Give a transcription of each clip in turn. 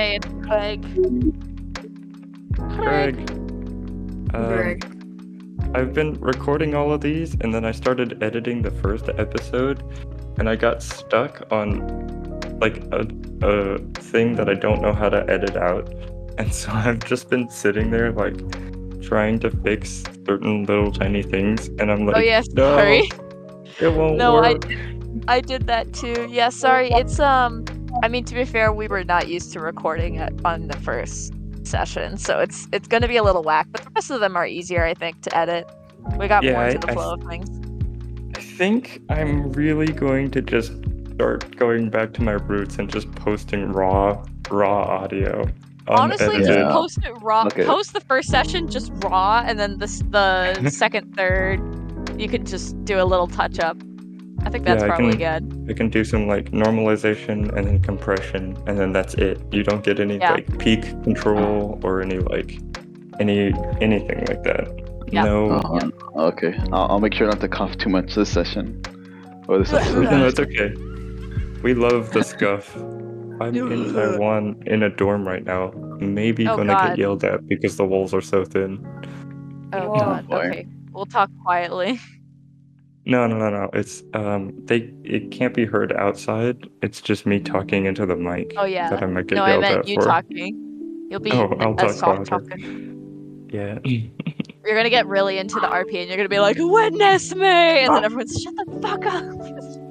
Hey, it's Craig. Greg. Um, Greg. I've been recording all of these, and then I started editing the first episode, and I got stuck on like a, a thing that I don't know how to edit out, and so I've just been sitting there like trying to fix certain little tiny things, and I'm like, oh yes, no, sorry. it won't No, I. I did that too. Yeah, sorry. It's um. I mean, to be fair, we were not used to recording it on the first session, so it's it's gonna be a little whack. But the rest of them are easier, I think, to edit. We got Yeah, more I- into the I flow of things. I think I'm really going to just start going back to my roots and just posting raw raw audio. Honestly, just unedited. Yeah. post it raw. Okay. Post the first session just raw, and then this the second, third, you could just do a little touch up. I think that's Yeah, I can- good. I can do some like normalization and then compression, and then that's it. You don't get any Yeah. like peak control or any like any anything like that. Yeah. No, Uh, Okay, I'll, I'll make sure not to cough too much this session. Or this episode. no, it's okay. We love the scuff. I'm in Taiwan in a dorm right now. Maybe Oh, gonna God. get yelled at because the walls are so thin. Oh Oh, god. boy. Okay, we'll talk quietly. No, no, no, no. It's um, they it can't be heard outside. It's just me talking into the mic Oh yeah. that I might get No, I yelled meant at you for. talking. You'll be Oh, I'll a talk soft louder. Yeah. You're gonna get really into the RP and you're gonna be like, witness me! And then everyone's shut the fuck up.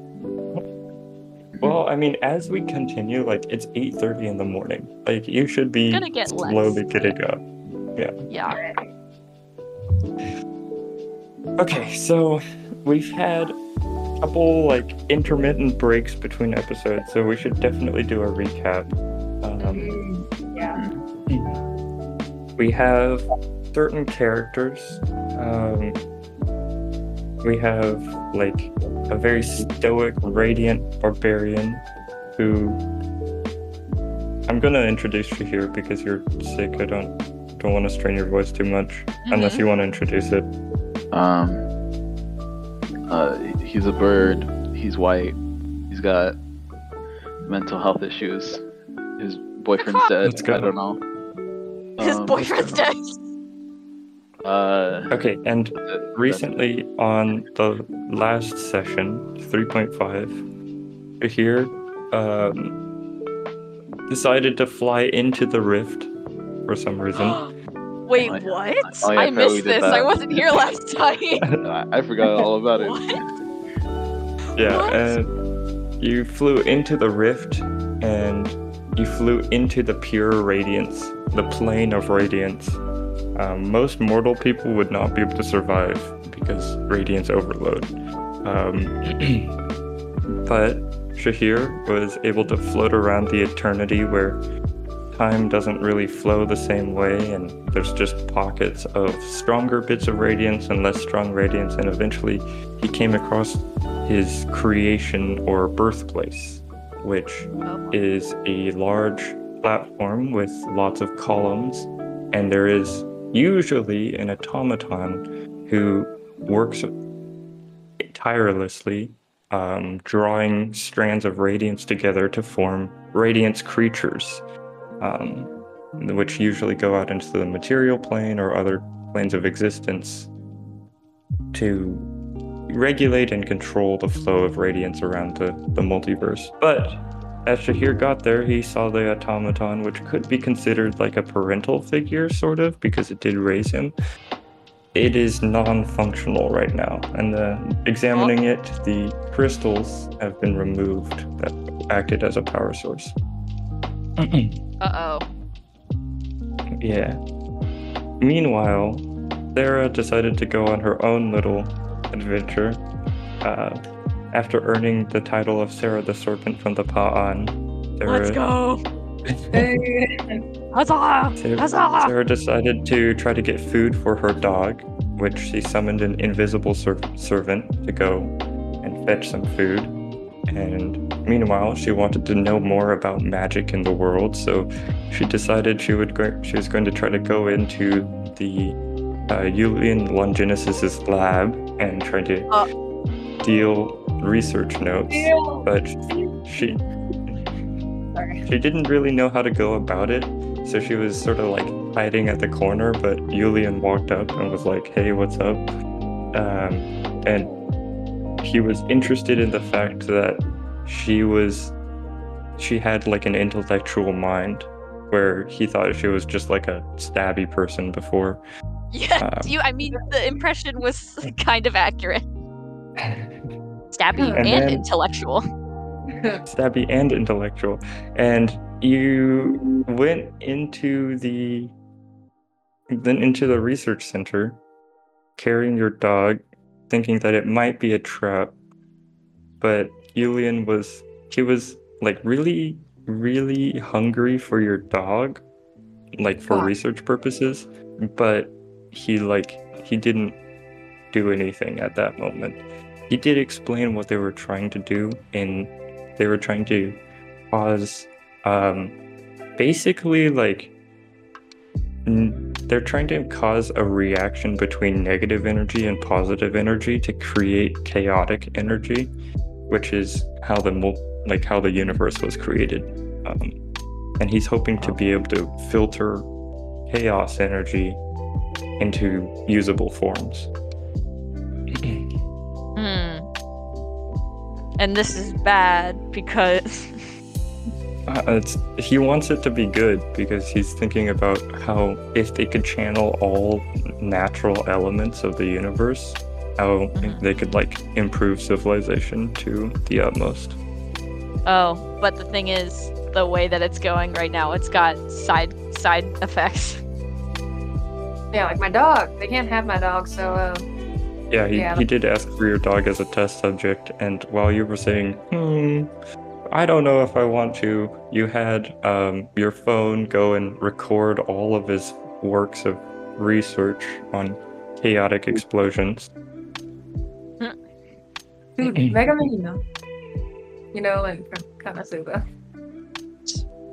Well, I mean, as we continue, like it's eight thirty in the morning. Like you should be Gonna get less. slowly getting up. Yeah. Yeah. Okay, so we've had a couple like intermittent breaks between episodes, so we should definitely do a recap. Um, Yeah. we have certain characters. Um, we have like a very stoic, radiant barbarian who I'm gonna introduce you here because you're sick. I don't don't want to strain your voice too much unless Mhm. you want to introduce it. Um, uh, he's a bird. He's white. He's got mental health issues. His boyfriend's dead. Let's go. I don't know. His Um, boyfriend's dead. Uh, Okay, and that- recently on the last session, 3.5, here um, decided to fly into the rift for some reason. Wait, what? Oh, yeah, I I forgot we missed this. that. I wasn't here last time. I, I forgot all about it. what? Yeah, What? and you flew into the rift and you flew into the pure radiance, the plane of radiance. Um, most mortal people would not be able to survive because radiance overload. Um, but Shahir was able to float around the eternity where time doesn't really flow the same way, and there's just pockets of stronger bits of radiance and less strong radiance, and eventually he came across his creation or birthplace, which is a large platform with lots of columns, and there is usually an automaton who works tirelessly, um, drawing strands of radiance together to form radiance creatures, um, which usually go out into the material plane or other planes of existence to regulate and control the flow of radiance around the, the multiverse. But as Shahir got there, he saw the automaton, which could be considered like a parental figure, sort of, because it did raise him. It is non functional right now, and uh, examining it, the crystals have been removed that acted as a power source. Uh oh. Yeah. Meanwhile, Sarah decided to go on her own little adventure. Uh, after earning the title of Sarah the Serpent from the Pa'an, Sarah, Let's go. Huzzah! Sarah, Huzzah! Sarah decided to try to get food for her dog, which she summoned an invisible ser- servant to go and fetch some food. And meanwhile, she wanted to know more about magic in the world, so she decided she would go- she was going to try to go into the uh, Julian Longinus's lab and try to Uh. steal research notes. But she Sorry. she didn't really know how to go about it, so she was sort of like hiding at the corner. But Julian walked up and was like, "Hey, what's up?" Um, and he was interested in the fact that she was she had like an intellectual mind where he thought she was just like a stabby person before Yeah, Um, you. I mean, the impression was kind of accurate. Stabby And and, then- intellectual. stabby and intellectual and you went into the then into the research center carrying your dog thinking that it might be a trap but Julian was he was like really really hungry for your dog like for research purposes but he like he didn't do anything at that moment. He did explain what they were trying to do and they were trying to cause um basically like n- they're trying to cause a reaction between negative energy and positive energy to create chaotic energy which is how the like how the universe was created um, and he's hoping to be able to filter chaos energy into usable forms Hmm. And this is bad because Uh, it's, he wants it to be good because he's thinking about how if they could channel all natural elements of the universe, how Mhm. they could like improve civilization to the utmost. oh, but the thing is, the way that it's going right now, it's got side side effects. yeah, like my dog. They can't have my dog, so uh, Yeah, he, Yeah. he did ask for your dog as a test subject, and while you were saying, hmm, I don't know if I want to, you had um, your phone go and record all of his works of research on chaotic explosions. dude, Megumin. You know, like from Konosuba.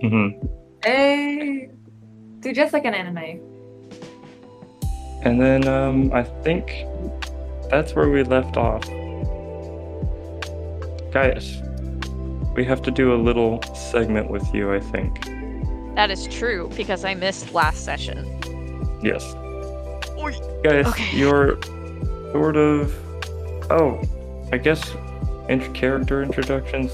hmm Hey, dude, just like an anime. And then um, I think that's where we left off. Guys, we have to do a little segment with you, I think. That is true because I missed last session. Yes. Oi. Guys, Okay. you're sort of. Oh, I guess int- character introductions.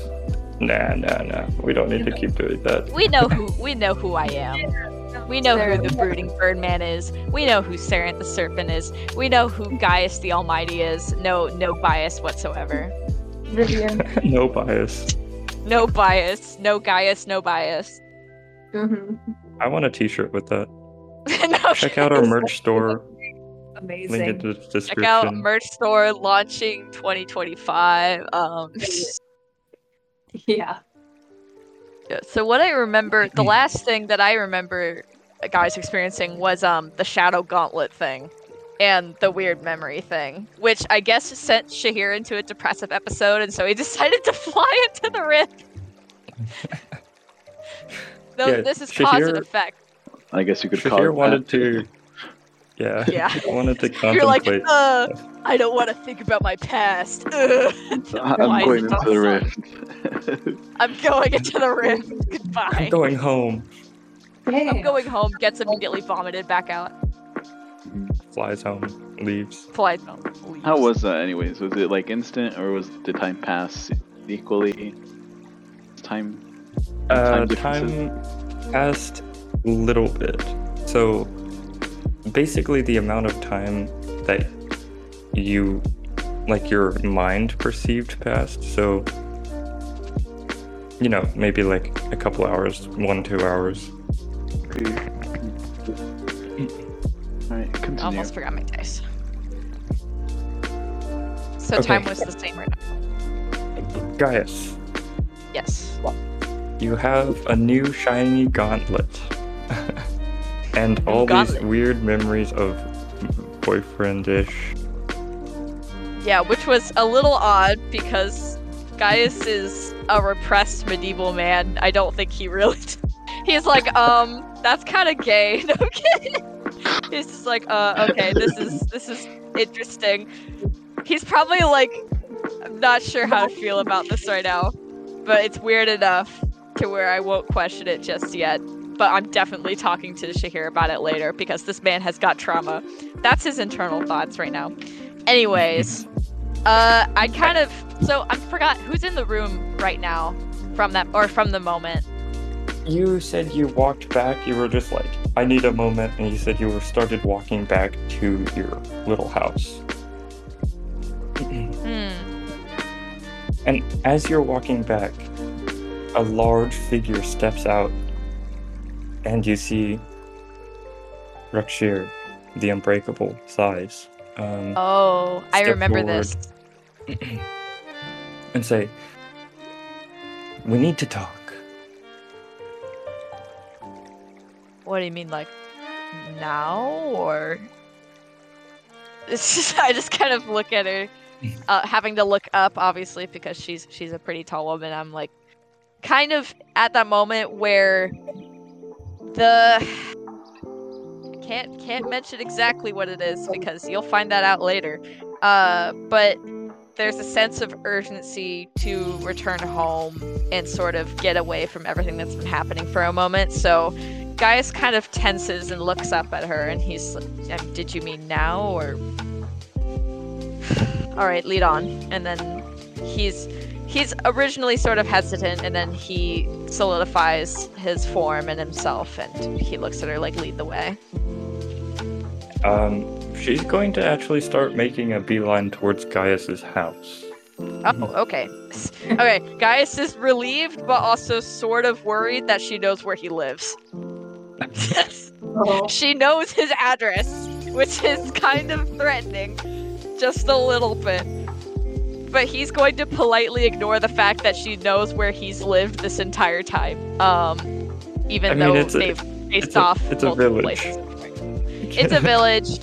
Nah, nah, nah. We don't need to keep doing that. We know who we know who I am. We know who the brooding birdman is. We know who Sarah the serpent is. We know who Gaius the Almighty is. No no bias whatsoever. Vivian. no bias. No bias. No Gaius, no bias. hmm I want a T-shirt with that. no, Check out our merch store. Link in Amazing. the description. Check out merch store launching 2025. Um Yeah. Yeah, so what I remember, the last thing that I remember guys experiencing was um the shadow gauntlet thing and the weird memory thing, which I guess sent Shahir into a depressive episode, and so he decided to fly into the rift. no, Yeah, this is cause and effect. I guess you could call Shahir it wanted that. to. Yeah. Yeah. wanted to You're like, uh, I don't want to think about my past. Ugh. I'm going into the rift. I'm going into the rift. Goodbye. I'm going home. Hey. I'm going home. Gets immediately vomited back out. Flies home. Leaves. Flies home. leaves. How was that, anyways? Was it like instant, or was did time pass equally? Time. Uh, Time time passed a little bit. So basically, the amount of time that you, like your mind perceived passed. So, you know, maybe like a couple hours, one, two hours. Alright, continue. Almost forgot my dice. So Okay. time was the same right now. Gaius, Yes. you have a new shiny gauntlet. and all these weird memories of boyfriendish. Yeah, which was a little odd because Gaius is a repressed medieval man. I don't think he really. He's like, um, that's kind of gay. No I'm kidding. He's just like, uh, okay, this is this is interesting. He's probably like, I'm not sure how to feel about this right now, but it's weird enough. to where I won't question it just yet. But I'm definitely talking to Shahir about it later because this man has got trauma. That's his internal thoughts right now. Anyways, uh, I kind of so I forgot who's in the room right now from that or from the moment. You said you walked back. You were just like, I need a moment, and you said you were started walking back to your little house. Hmm. And as you're walking back, a large figure steps out, and you see Rakshir, the unbreakable size. Um, Oh, I remember this. and say, We need to talk. What do you mean, like now or? It's just I just kind of look at her, uh, having to look up, obviously, because she's she's a pretty tall woman. I'm like, kind of at that moment where the can't can't mention exactly what it is because you'll find that out later. Uh, but there's a sense of urgency to return home and sort of get away from everything that's been happening for a moment. So Gaius kind of tenses and looks up at her, and he's like, "Um, "Did you mean now or?" All right, lead on. And then he's he's originally sort of hesitant, and then he solidifies his form and himself, and he looks at her like, "Lead the way." Um, she's going to actually start making a beeline towards Gaius's house. Oh, okay. Okay, Gaius is relieved, but also sort of worried that she knows where he lives. Oh. she knows his address, which is kind of threatening, just a little bit. But he's going to politely ignore the fact that she knows where he's lived this entire time. Um, even I mean, though it's a- they've faced it's a- off it's a multiple village. places. It's a village.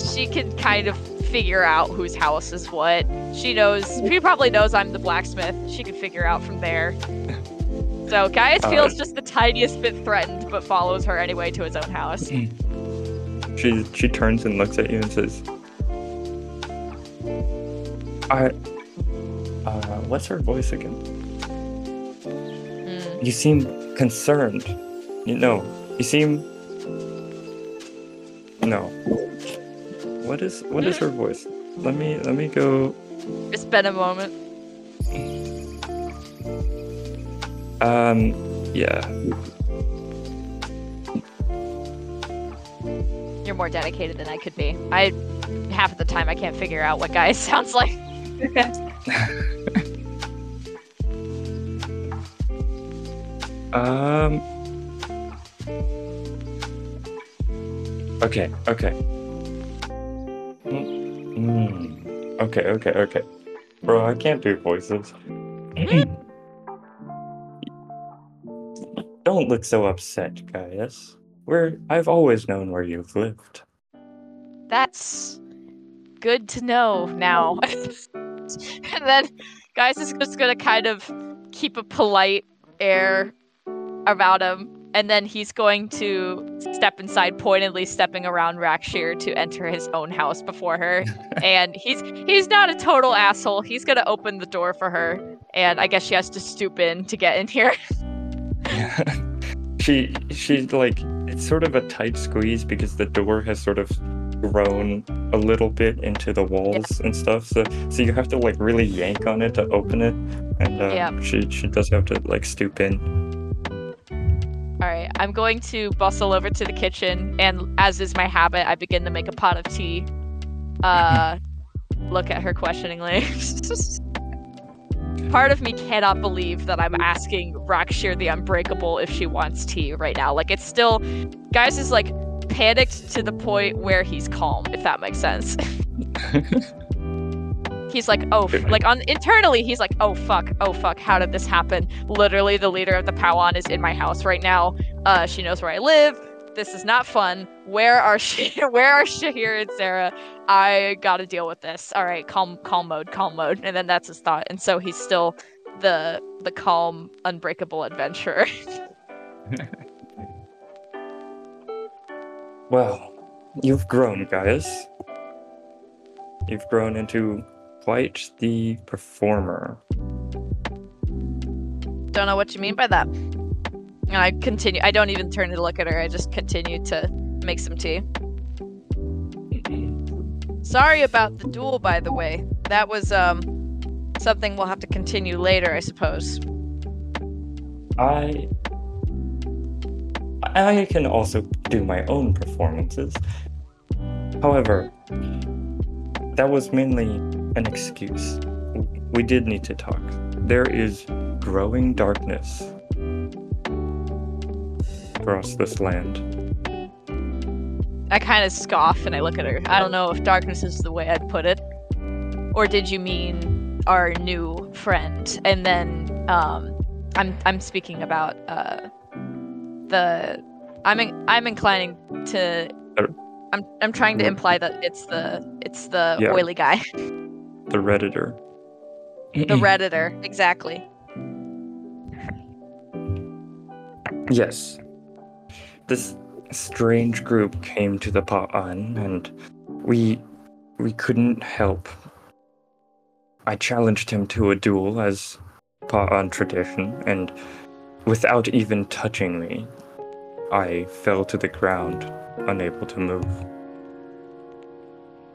She can kind of figure out whose house is what. She knows. She probably knows I'm the blacksmith. She can figure out from there. So Gaius Uh, feels just the tiniest bit threatened, but follows her anyway to his own house. She she turns and looks at you and says, "I, uh, what's her voice again? Hmm. You seem concerned. You know, you seem. No. What is what is her voice? Let me let me go. It's been a moment. Um, yeah. You're more dedicated than I could be. I half of the time I can't figure out what Gaius sounds like. Um. Okay. Okay. Mm, mm, Okay. Okay. Okay. Bro, I can't do voices. Don't look so upset, Gaius. Where I've always known where you've lived. That's good to know now. and then Gaius is just gonna kind of keep a polite air about him, and then he's going to step inside, pointedly stepping around Rakshir to enter his own house before her. and he's he's not a total asshole. He's gonna open the door for her, and I guess she has to stoop in to get in here. she she's like it's sort of a tight squeeze because the door has sort of grown a little bit into the walls and stuff. So so you have to like really yank on it to open it. And uh, Yeah. she she does have to like stoop in. All right, I'm going to bustle over to the kitchen, and as is my habit, I begin to make a pot of tea. Uh, look at her questioningly. Part of me cannot believe that I'm asking Rakshir the Unbreakable if she wants tea right now. Like, it's still, Gaius, is like panicked to the point where he's calm, if that makes sense. he's like, oh, f-, like on internally, he's like, oh fuck, oh fuck, how did this happen? Literally, the leader of the Powan is in my house right now. Uh, she knows where I live. This is not fun. Where are she? Where are Shahir and Sarah? I gotta deal with this. All right, calm, calm mode, calm mode, and then that's his thought. And so he's still the the calm, unbreakable adventurer. Well, you've grown, Gaius. You've grown into quite the performer. don't know what you mean by that. And I continue. I don't even turn to look at her. I just continue to make some tea. Sorry about the duel, by the way. That was um something we'll have to continue later, I suppose. I I can also do my own performances. However, that was mainly an excuse. We did need to talk. There is growing darkness across this land. I kind of scoff and I look at her. I don't know if darkness is the way I'd put it. Or did you mean our new friend? And then um I'm I'm speaking about uh the I'm in, I'm inclining to I'm I'm trying to imply that it's the it's the Yeah. oily guy. The Redditor. the redditor, exactly. Yes. This strange group came to the Pa'an and we we couldn't help. I challenged him to a duel as Pa'an tradition and without even touching me, I fell to the ground, unable to move.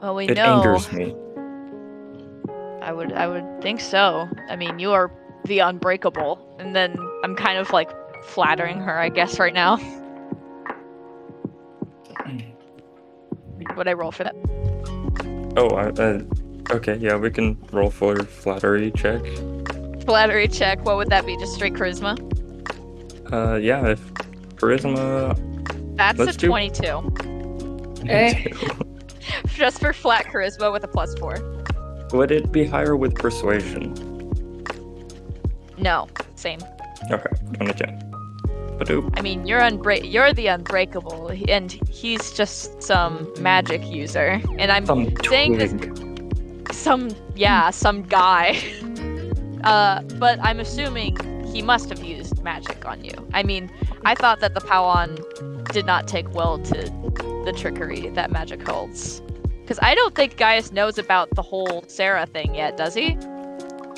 Well, we It know. angers me. I would I would think so. I mean, you are the unbreakable, and then I'm kind of like flattering her, I guess, right now. Would I roll for that? Oh, I, uh, okay, yeah, we can roll for flattery check. Flattery check. What would that be? Just straight charisma? Uh, yeah, if charisma. That's Let's a do- 22. Hey. Just for flat charisma with a plus four. Would it be higher with persuasion? No, same. Okay, on a 10. Badoop. I mean, you're unbreak. You're the unbreakable, and he's just some magic user. And I'm Some saying this some yeah some guy uh but i'm assuming he must have used magic on you i mean i thought that the Powan did not take well to the trickery that magic holds because i don't think gaius knows about the whole sarah thing yet does he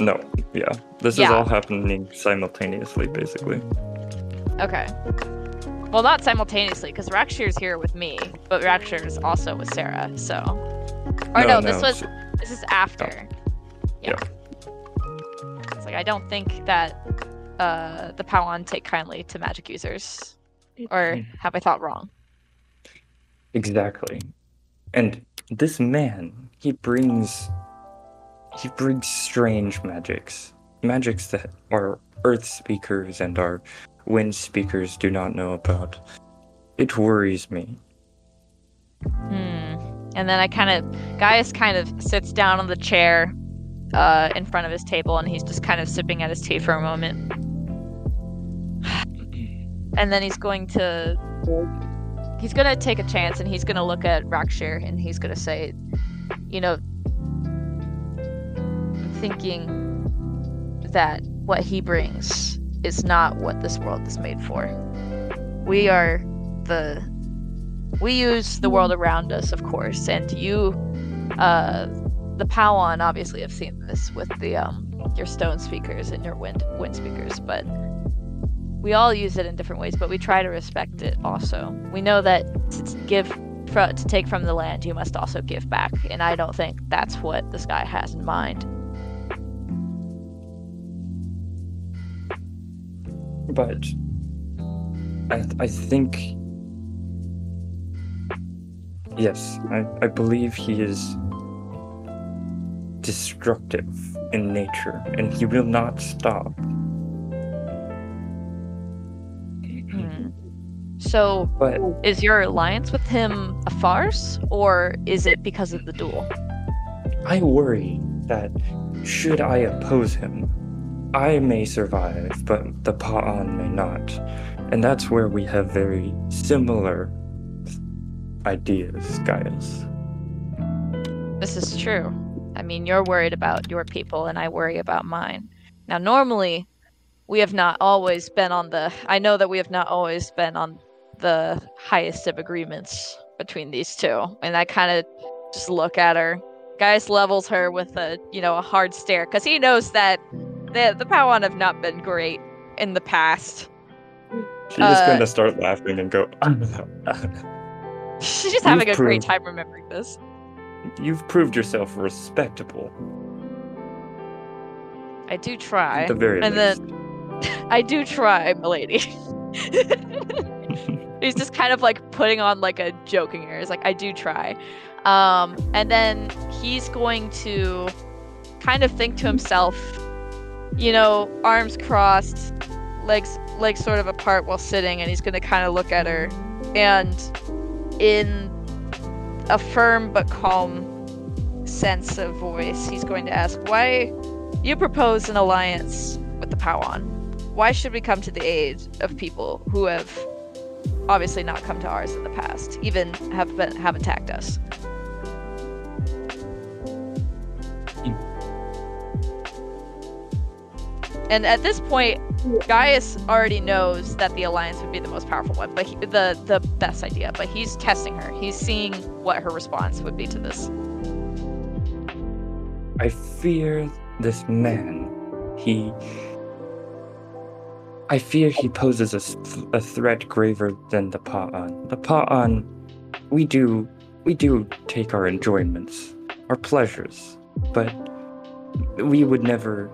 No, yeah. This is all happening simultaneously, basically. Okay well not simultaneously because Rakshir's here with me but Rakshir's also with sarah so or no, this was This is after. Yeah. It's like I don't think that uh the Powan take kindly to magic users. Or have I thought wrong? Exactly. And this man, he brings. He brings strange magics. Magics that are earth speakers and our wind speakers do not know about. It worries me. Hmm. And then I kind of Gaius kind of sits down on the chair uh in front of his table and he's just kind of sipping at his tea for a moment. And then he's going to he's going to take a chance and he's going to look at Rakshir and he's going to say, you know, thinking that what he brings is not what this world is made for. We are the we use the world around us, of course, and you, uh, the Powan, obviously have seen this with the um your stone speakers and your wind wind speakers, but we all use it in different ways, but we try to respect it also. We know that to give to take from the land, you must also give back, and I don't think that's what this guy has in mind. But I I think yes, I, I believe he is destructive in nature and he will not stop. Hmm. So, But is your alliance with him a farce, or is it because of the duel? I worry that should I oppose him, I may survive, but the Pa'an may not. And that's where we have very similar ideas, Gaius. This is true. I mean, you're worried about your people, and I worry about mine. Now, normally, we have not always been on the. I know that we have not always been on the highest of agreements between these two, and I kind of just look at her. Gaius levels her with a, you know, a hard stare, because he knows that the the Powan have not been great in the past. She's just Uh, going to start laughing and go. She's just having a great time remembering this. You've proved yourself respectable, I do try. at the very and least. then I do try, milady. He's just kind of like putting on like a joking air. He's like, I do try. Um, and then he's going to kind of think to himself, you know, arms crossed, legs legs sort of apart while sitting, and he's gonna kind of look at her, and in a firm but calm sense of voice, he's going to ask, "Why you propose an alliance with the Powon? Why should we come to the aid of people who have obviously not come to ours in the past, even have been have attacked us?" And at this point, Gaius already knows that the alliance would be the most powerful one, but he, the the best idea. But he's testing her. He's seeing what her response would be to this. I fear this man. He. I fear he poses a, a threat graver than the Pa'an. The Pa'an, we do, we do take our enjoyments, our pleasures, but we would never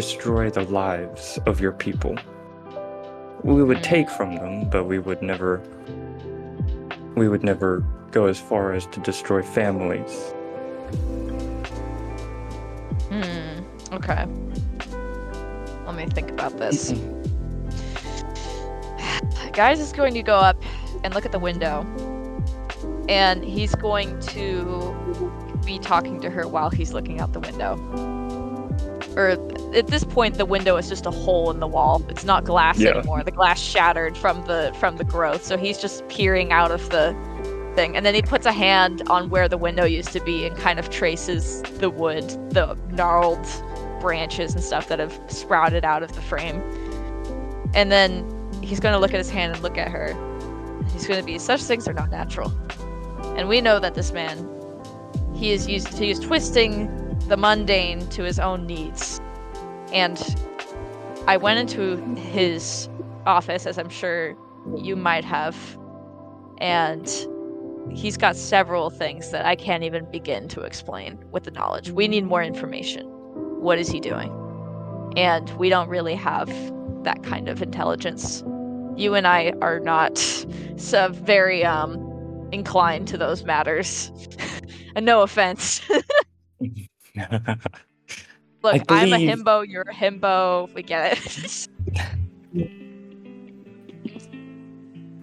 destroy the lives of your people. We would take from them, but we would never. We would never go as far as to destroy families. Hmm. Okay. Let me think about this. Gaius is going to go up and look at the window. And he's going to be talking to her while he's looking out the window. Or at this point the window is just a hole in the wall. It's not glass Yeah. anymore. The glass shattered from the from the growth. So he's just peering out of the thing. And then he puts a hand on where the window used to be and kind of traces the wood, the gnarled branches and stuff that have sprouted out of the frame. And then he's going to look at his hand and look at her. He's going to be such things are not natural. And we know that this man he is used he is twisting the mundane to his own needs. And I went into his office as I'm sure you might have and he's got several things that I can't even begin to explain with the knowledge. We need more information. What is he doing? And we don't really have that kind of intelligence. You and I are not so very um inclined to those matters. and no offense. Look, I'm a himbo, you're a himbo. We get it.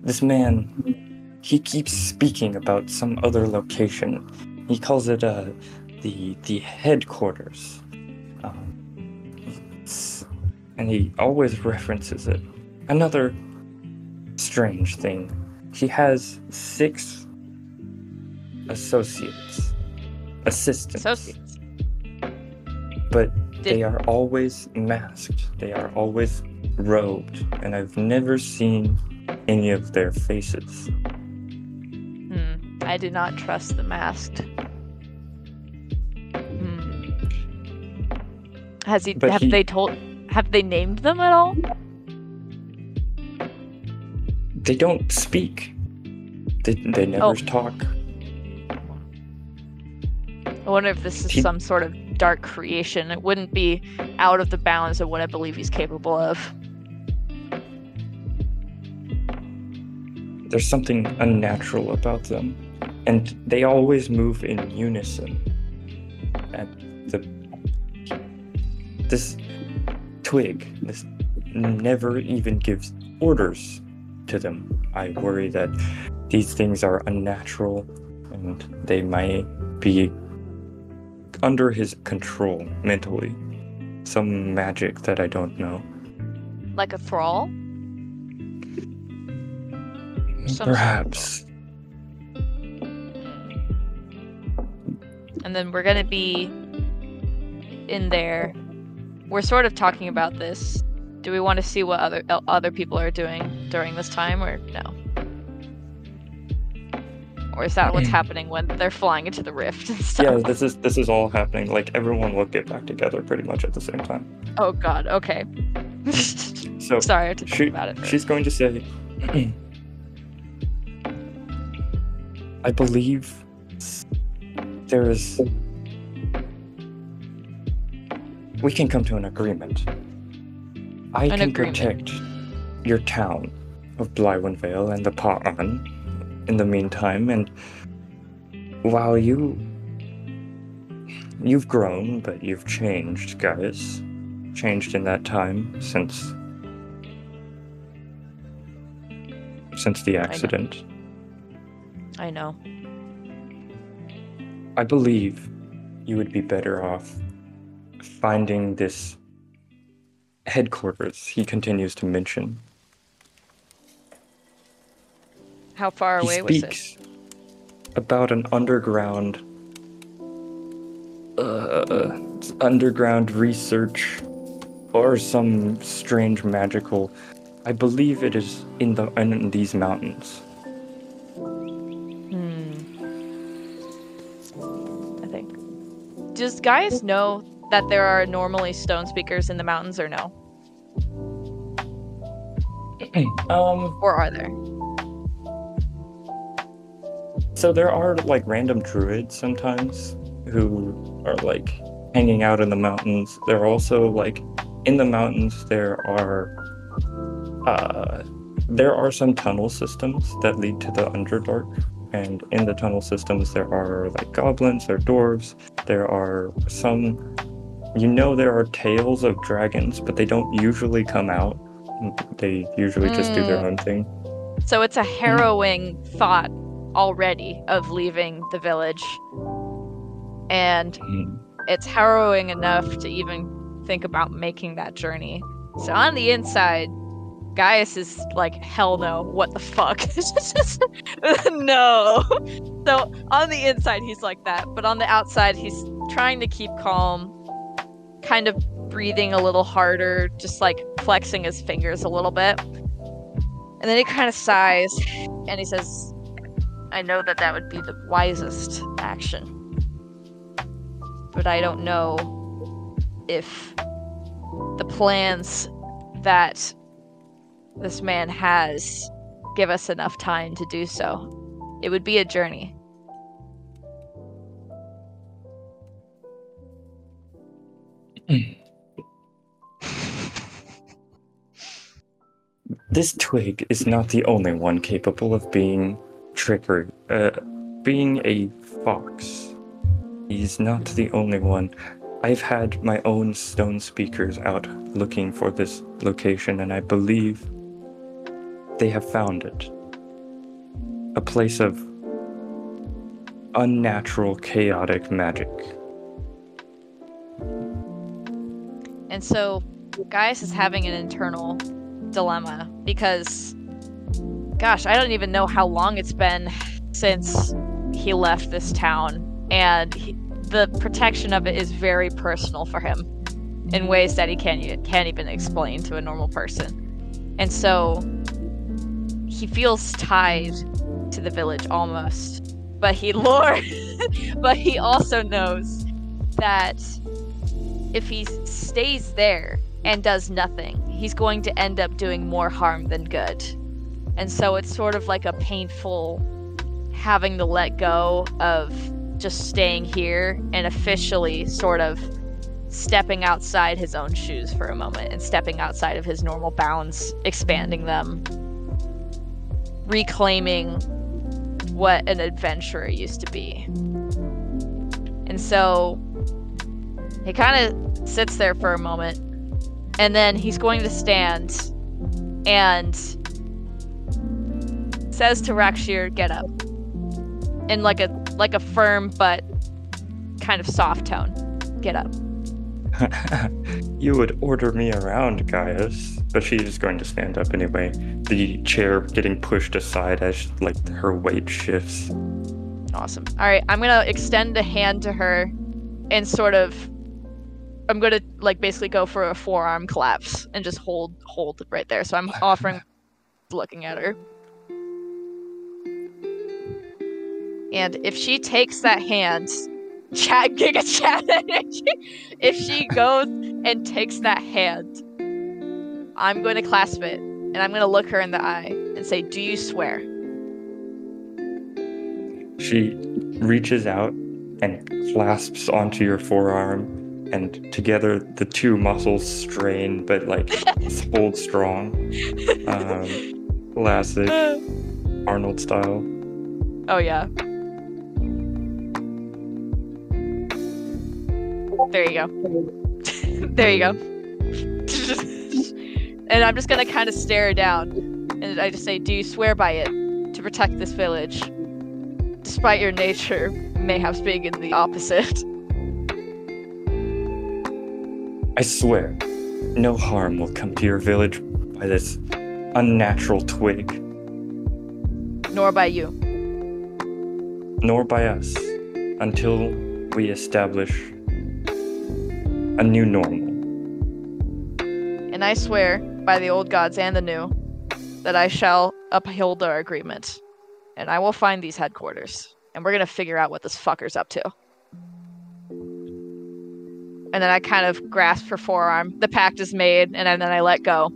This man, he keeps speaking about some other location. He calls it uh, the the headquarters, um, and he always references it. Another strange thing, he has six associates, assistants, Associates. But they are always masked. They are always robed, and I've never seen any of their faces. Hmm. I do not trust the masked. Hmm. Has he? But have he- they told? Have they named them at all? They don't speak. They, they never Oh. talk. I wonder if this is He- some sort of dark creation. It wouldn't be out of the bounds of what I believe he's capable of. There's something unnatural about them. And they always move in unison. And the this twig, this never even gives orders to them. I worry that these things are unnatural and they might be under his control mentally. Some magic that I don't know. Like a thrall? Perhaps. Hmm. And then we're gonna be in there. We're sort of talking about this. Do we want to see what other other people are doing during this time, or no? Or is that what's hmm. happening when they're flying into the rift and stuff? Yeah, this is this is all happening. Like everyone will get back together pretty much at the same time. Oh God. Okay. So Sorry, to she, think about it. she's going to say, I believe there is. We can come to an agreement. I An can agreement. protect your town of Blywyn Vale and the Pa'an in the meantime, and while you. You've grown, but you've changed, Gaius. Changed in that time since since the accident. I know. I believe you would be better off finding this headquarters he continues to mention. How far he away was it? speaks about an underground uh, underground research or some strange magical I believe it is in the in these mountains. Hmm. I think. Does Gaius know that there are normally stone speakers in the mountains or no? Um Or are there? So there are like random druids sometimes who are like hanging out in the mountains. There are also like in the mountains there are uh there are some tunnel systems that lead to the Underdark. And in the tunnel systems there are like goblins, there are dwarves, there are some you know there are tales of dragons, but they don't usually come out. They usually just do their Mm. own thing. So it's a harrowing thought already of leaving the village. And Mm. it's harrowing enough to even think about making that journey. So on the inside, Gaius is like, hell no, what the fuck? no. So on the inside, he's like that, but on the outside, he's trying to keep calm, kind of breathing a little harder, just like flexing his fingers a little bit. And then he kind of sighs and he says, I know that that would be the wisest action. But I don't know if the plans that this man has give us enough time to do so. It would be a journey. This twig is not the only one capable of being trickery, uh, being a fox. He's not the only one. I've had my own stone speakers out looking for this location, and I believe they have found it. A place of unnatural, chaotic magic. And so Gaius is having an internal dilemma because, gosh, I don't even know how long it's been since he left this town. And he, the protection of it is very personal for him in ways that he can't, can't even explain to a normal person. And so he feels tied to the village almost. But he lore, but he also knows that if he stays there and does nothing, he's going to end up doing more harm than good. And so it's sort of like a painful having to let go of just staying here and officially sort of stepping outside his own shoes for a moment and stepping outside of his normal bounds, expanding them, reclaiming what an adventurer used to be. And so he kind of sits there for a moment and then he's going to stand and says to Rakshir, "Get up." In like a like a firm but kind of soft tone. Get up. you would order me around, Gaius. But she's going to stand up anyway. The chair getting pushed aside as like her weight shifts. Awesome. All right, I'm gonna extend a hand to her, and sort of, I'm gonna like basically go for a forearm collapse and just hold hold right there. So I'm offering, looking at her, and if she takes that hand, chat giga chat energy. If she goes and takes that hand, I'm going to clasp it and I'm going to look her in the eye and say, "Do you swear?" She reaches out and clasps onto your forearm, and together the two muscles strain but like hold strong. Um, classic Arnold style. Oh yeah. There you go. there you go. and I'm just gonna kind of stare down, and I just say, "Do you swear by it to protect this village, despite your nature mayhaps being in the opposite?" I swear, no harm will come to your village by this unnatural twig, Nor by you. nor by us, until we establish a new normal. And I swear by the old gods and the new that I shall uphold our agreement, and I will find these headquarters, and we're gonna figure out what this fucker's up to. And then I kind of grasp her forearm. The pact is made, and then I let go.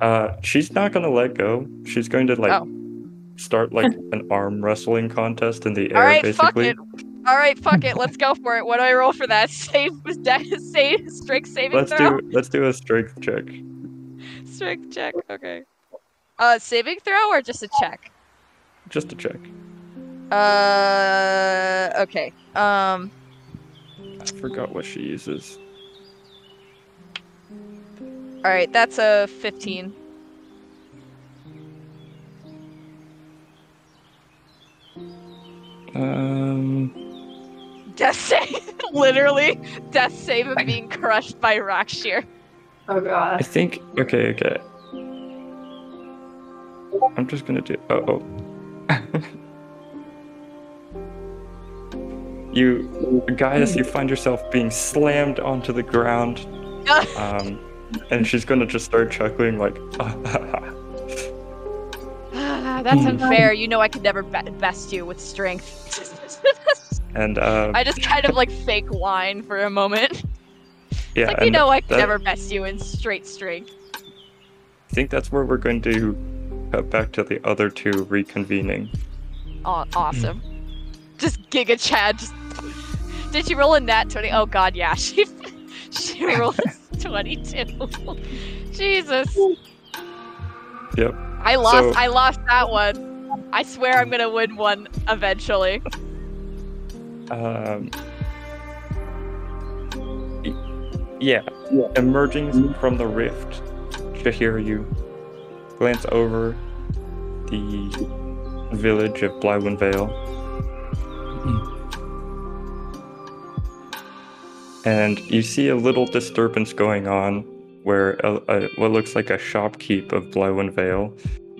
Uh, she's not gonna let go. She's going to like Oh. start like an arm wrestling contest in the air, All right, fuck basically. All right, fuck it. Let's go for it. What do I roll for that? Save, save, strength saving Let's throw. do let's do a strength check. Strength check. Okay. Uh, saving throw or just a check? Just a check. Uh, okay. Um, I forgot what she uses. all right. That's a fifteen. Um, Death save. Literally, death save of being crushed by Rakshir. Oh god. I think okay, okay. I'm just gonna do. Oh, oh. you, Gaius, you find yourself being slammed onto the ground, um, and she's gonna just start chuckling like, That's unfair. You know I could never be- best you with strength. And uh, I just kind of like fake whine for a moment. yeah, like you know I could never best you in straight strength. I think that's where we're going to cut back to the other two reconvening. Aw awesome. Just Giga Chad. Just... Did she roll a nat 20? Oh god, yeah. She she rolled a 22. Jesus. Yep. I lost So- I lost that one. I swear I'm gonna win one eventually. Um, y- yeah, emerging from the rift, to hear you glance over the village of Blywin Vale. And you see a little disturbance going on where a, a, what looks like a shopkeep of Blywin Vale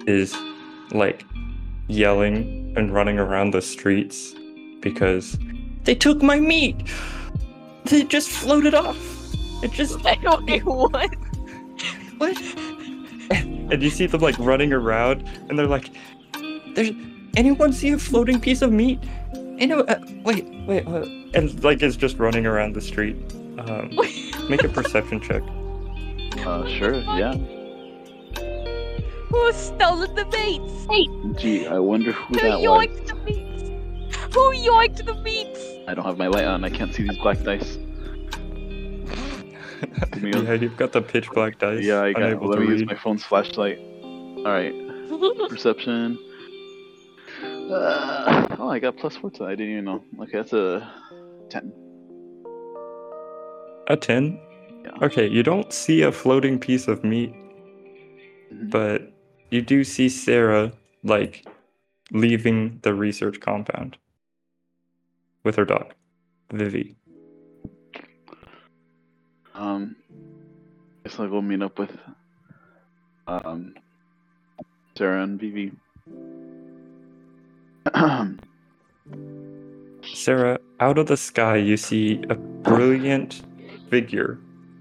is like yelling and running around the streets because they took my meat. They just floated off. It just Wait, what? what? and you see them like running around, and they're like, "There's anyone see a floating piece of meat? Any- uh, wait, wait, uh, and like is just running around the street. Um, make a perception check. Uh, sure, yeah. Who stole the meats? Gee, I wonder who Who that was. Yoinked? Who yoinked the meats? I don't have my light on. I can't see these black dice. Give me a- yeah, you've got the pitch black dice. Yeah, I got. unable Let to me use my phone's flashlight. All right, perception. Uh, oh, I got plus four to that. I didn't even know. Okay, that's a ten. A ten. Yeah. Okay, you don't see a floating piece of meat, Mhm. but you do see Sarah like leaving the research compound with her dog, Vivi. Um, guess I'll go meet up with um Sarah and Vivi. Sarah, out of the sky, you see a brilliant figure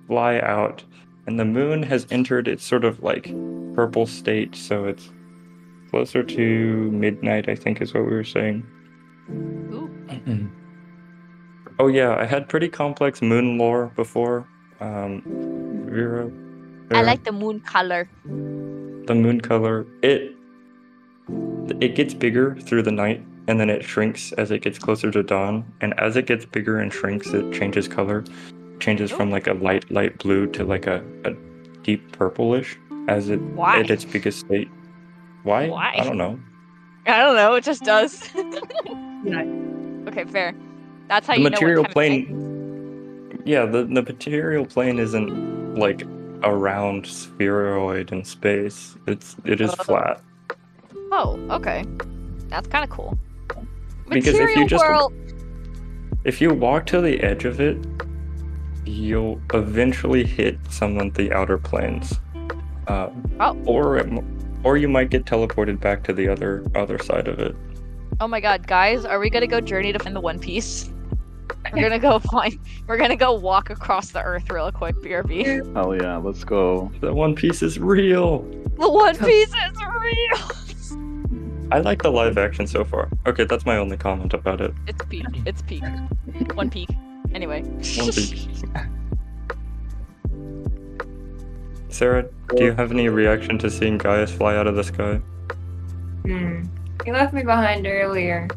fly out, and the moon has entered its sort of like purple state, so it's closer to midnight, I think is what we were saying. Ooh. Oh, yeah, I had pretty complex moon lore before. Um, Vera. I like the moon color. the moon color. It it gets bigger through the night, and then it shrinks as it gets closer to dawn. And as it gets bigger and shrinks, it changes color, changes from like a light light blue to like a, a deep purplish as it Why? at its biggest state. Why? Why? I don't know. I don't know. It just does. Yeah. okay, fair. That's how the you material know what time of day- plane yeah the, the material plane isn't like a round spheroid in space it's it is Oh. flat Oh, okay. That's kind of cool. Because if you just- world. if you walk to the edge of it you'll eventually hit some of the outer planes um, Oh. or it, or you might get teleported back to the other other side of it Oh my god, guys, are we gonna go journey to find the One Piece? We're gonna go find. We're gonna go walk across the Earth real quick, BRB. Hell yeah, let's go. the one piece is real The One Piece is real. i like the live action so far okay that's my only comment about it It's peak. It's peak. One peak. Anyway. One Piece. Sarah, do you have any reaction to seeing Gaius fly out of the sky? Hmm. He left me behind earlier.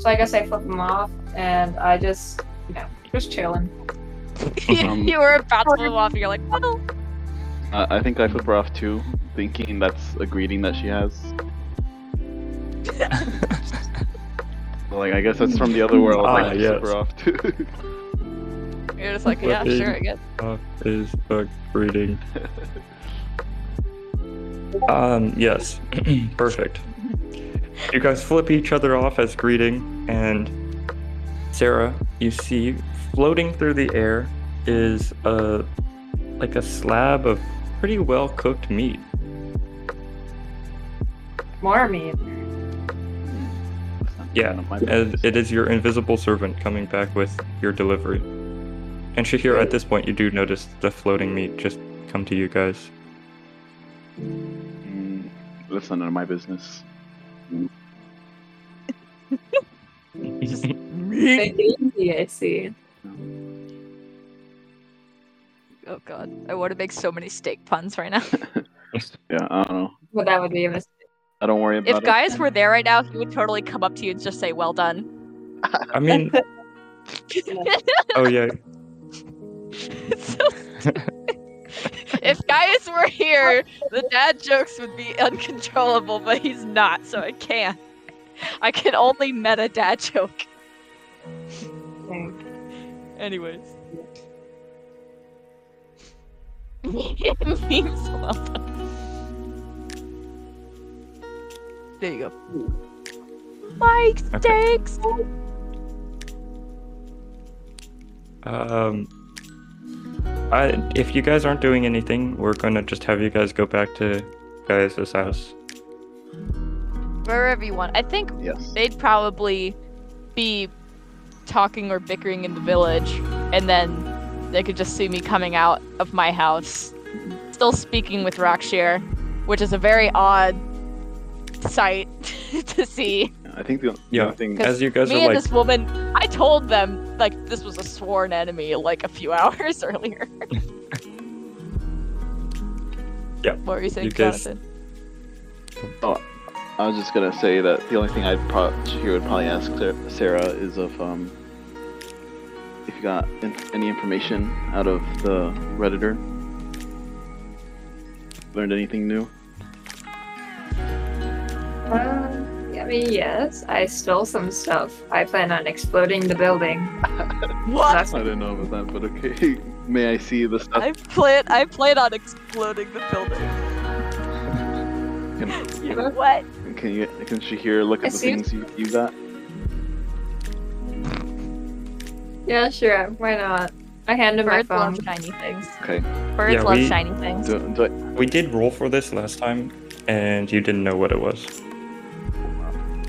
So I guess I flip him off and I just, you know, just chilling. Um, you were about to move off, and you're like, oh. Uh, I think I flip her off too, thinking that's a greeting that she has. like, I guess that's from the other world. Ah, I just flip her off too. You're just like, yeah, Flipping. sure, I guess. Uh, is a greeting. Um, yes. Perfect. You guys flip each other off as greeting, and Sarah, you see floating through the air is a like a slab of pretty well cooked meat. More meat. Yeah, none As it is your invisible servant coming back with your delivery. And Shahir, at this point, you do notice the floating meat just come to you guys. Mm, that's none of my business. Take it easy, I see. Oh god, I want to make so many steak puns right now. Yeah, I don't know. But that would be a mistake. I don't worry about it. if it. Gaius were there right now, he would totally come up to you and just say, "Well done." I mean, oh yeah, It's so if Gaius were here, the dad jokes would be uncontrollable, but he's not, so I can't. I can only meta dad joke. Anyways. Memes, well done. There you go. Mike Okay. steaks. Um, I if you guys aren't doing anything, we're gonna just have you guys go back to Gaius' house. Wherever you want. I think Yes. they'd probably be talking or bickering in the village, and then they could just see me coming out of my house, still speaking with Rakshir, which is a very odd sight to see. I think the, the Yeah, only thing. As you guys me are and like, this woman, I told them like this was a sworn enemy like a few hours earlier. Yeah, What were you saying, you guys- Jonathan? I was just gonna say that the only thing I'd probably Shahir would probably ask Sarah is if um if you got in- any information out of the redditor. Learned anything new? Um, I mean, yes, I stole some stuff. I plan on exploding the building. What? That's I didn't know about that, but okay. May I see the stuff? I plan I plan on exploding the building. Can, You what? can you can Shahir look I at the see. things you, you got? Yeah, sure. Why not? I hand him my Birds phone. love shiny things. Okay. Birds Yeah, love we- shiny things. Do, do I, we did roll for this last time, and you didn't know what it was.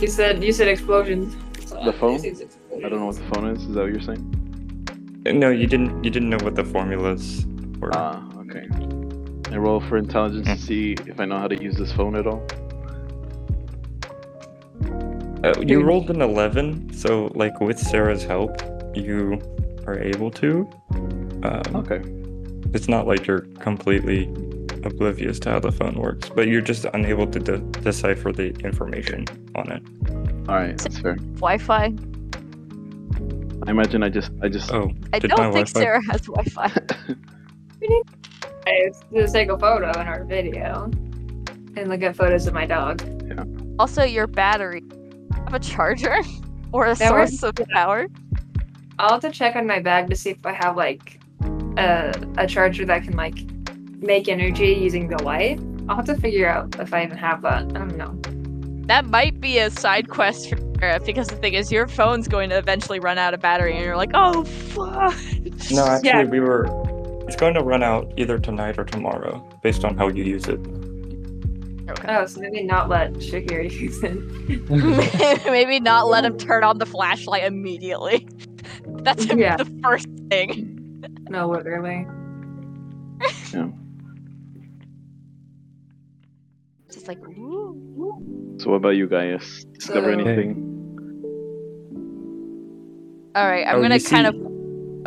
You said you said explosions. So The phone? explosions. I don't know what the phone is. Is that what you're saying? No, you didn't. You didn't know what the formulas were. Ah, okay. I roll for intelligence to see if I know how to use this phone at all. Uh, you rolled an 11, so like with Sarah's help, you are able to. Um, Okay. it's not like you're completely oblivious to how the phone works, but you're just unable to de- decipher the information on it. All right, that's fair. Wi-Fi. I imagine I just I just Oh, I Did my don't think Wi-Fi- Sarah has Wi-Fi. I to take a photo in our video and look at photos of my dog. also, your battery. Have a charger or a That source of power. I'll have to check on my bag to see if I have like a, a charger that can like make energy using the light. I'll have to figure out if I even have that. I don't know. That might be a side quest for Sarah because the thing is, your phone's going to eventually run out of battery, and you're like, oh fuck. no, actually, Yeah. we were. It's going to run out either tonight or tomorrow, based on how you use it. Oh, so maybe not let Shahir use it. Maybe not let him turn on the flashlight immediately. That's Yeah. the first thing. No, literally. Just like, ooh. So what about you guys? Discover So- anything? All right, I'm Oh, gonna kind see- of.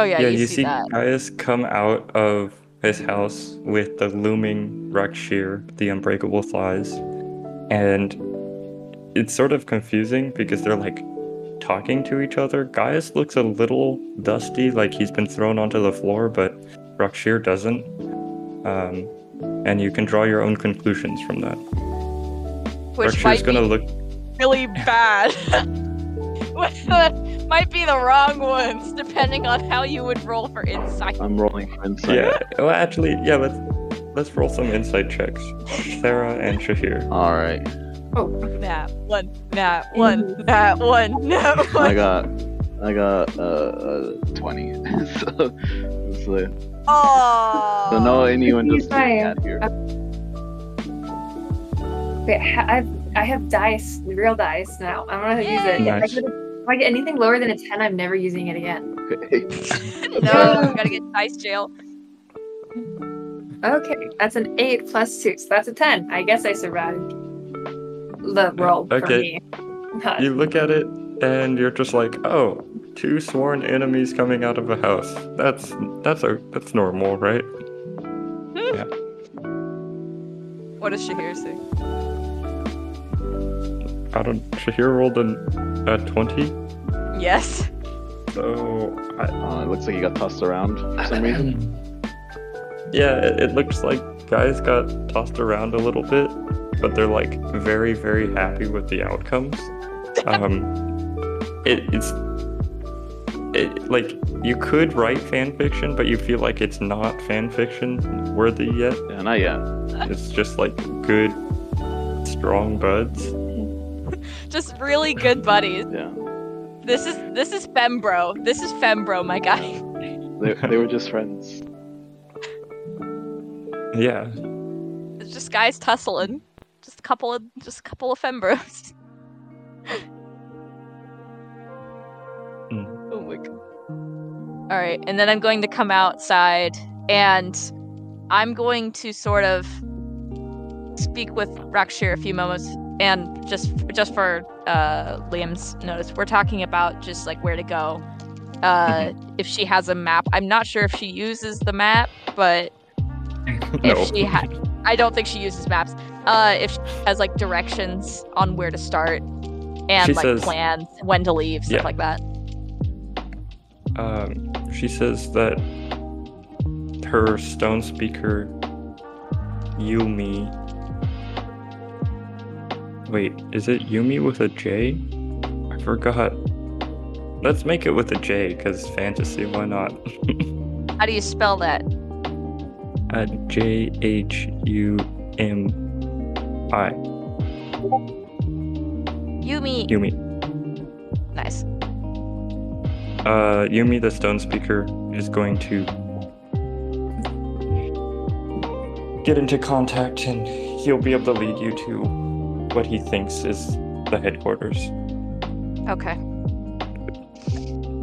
Oh yeah, yeah, you, you see, see that. Gaius come out of his house with the looming Rakshir, the unbreakable thighs, and it's sort of confusing because they're like talking to each other. Gaius looks a little dusty, like he's been thrown onto the floor, but Rakshir doesn't. Um, and you can draw your own conclusions from that. Which Rakshir's might gonna be look. really bad. might be the wrong ones, depending on how you would roll for insight. I'm rolling for insight. Yeah. Well, actually, yeah. Let's let's roll some insight checks. Sarah and Shahir. All right. Oh, that one, that one, that one, nat I got I got uh, uh 20. so it's like, Oh. so no anyone He's just fine. at here. Wait, I have I have dice, real dice now. I'm gonna use it. If I, Nice. get, if I get anything lower than a ten, I'm never using it again. Okay. no, gotta get dice jail. Okay, that's an eight plus two, so that's a ten. I guess I survived the roll for Okay. me. You look at it and you're just like, oh, two sworn enemies coming out of a house. That's that's a that's normal, right? Yeah. What does Shahir say? I don't. Shahir rolled an, a twenty, Yes. so I, Uh, it looks like he got tossed around for some reason. yeah, it, it looks like Gaius got tossed around a little bit, but they're like very very happy with the outcomes. Um, it, it's it, like you could write fan fiction, but you feel like it's not fan fiction worthy yet. Yeah, not yet. It's just like good, strong buds. Just really good buddies. Yeah. This is this is Fembro. This is Fembro, my guy. They, they were just friends. Yeah. It's just guys tussling. Just a couple of just a couple of Fembros. Mm. Oh my god. All right, and then I'm going to come outside and I'm going to sort of speak with Rakshir a few moments and just just for uh Liam's notice, we're talking about just like where to go. Uh if she has a map. I'm not sure if she uses the map, but no. if she ha- I don't think she uses maps. Uh, if she has like directions on where to start and She like says- plans when to leave, stuff Yeah. like that. um, she says that her stone speaker, Yumi. Wait, is it Yumi with a J? I forgot. Let's make it with a J, because fantasy, why not? How do you spell that? uh, J H U M I. Yumi. Yumi. Nice. Uh, Yumi, the stone speaker, is going to get into contact and he'll be able to lead you to what he thinks is the headquarters. Okay.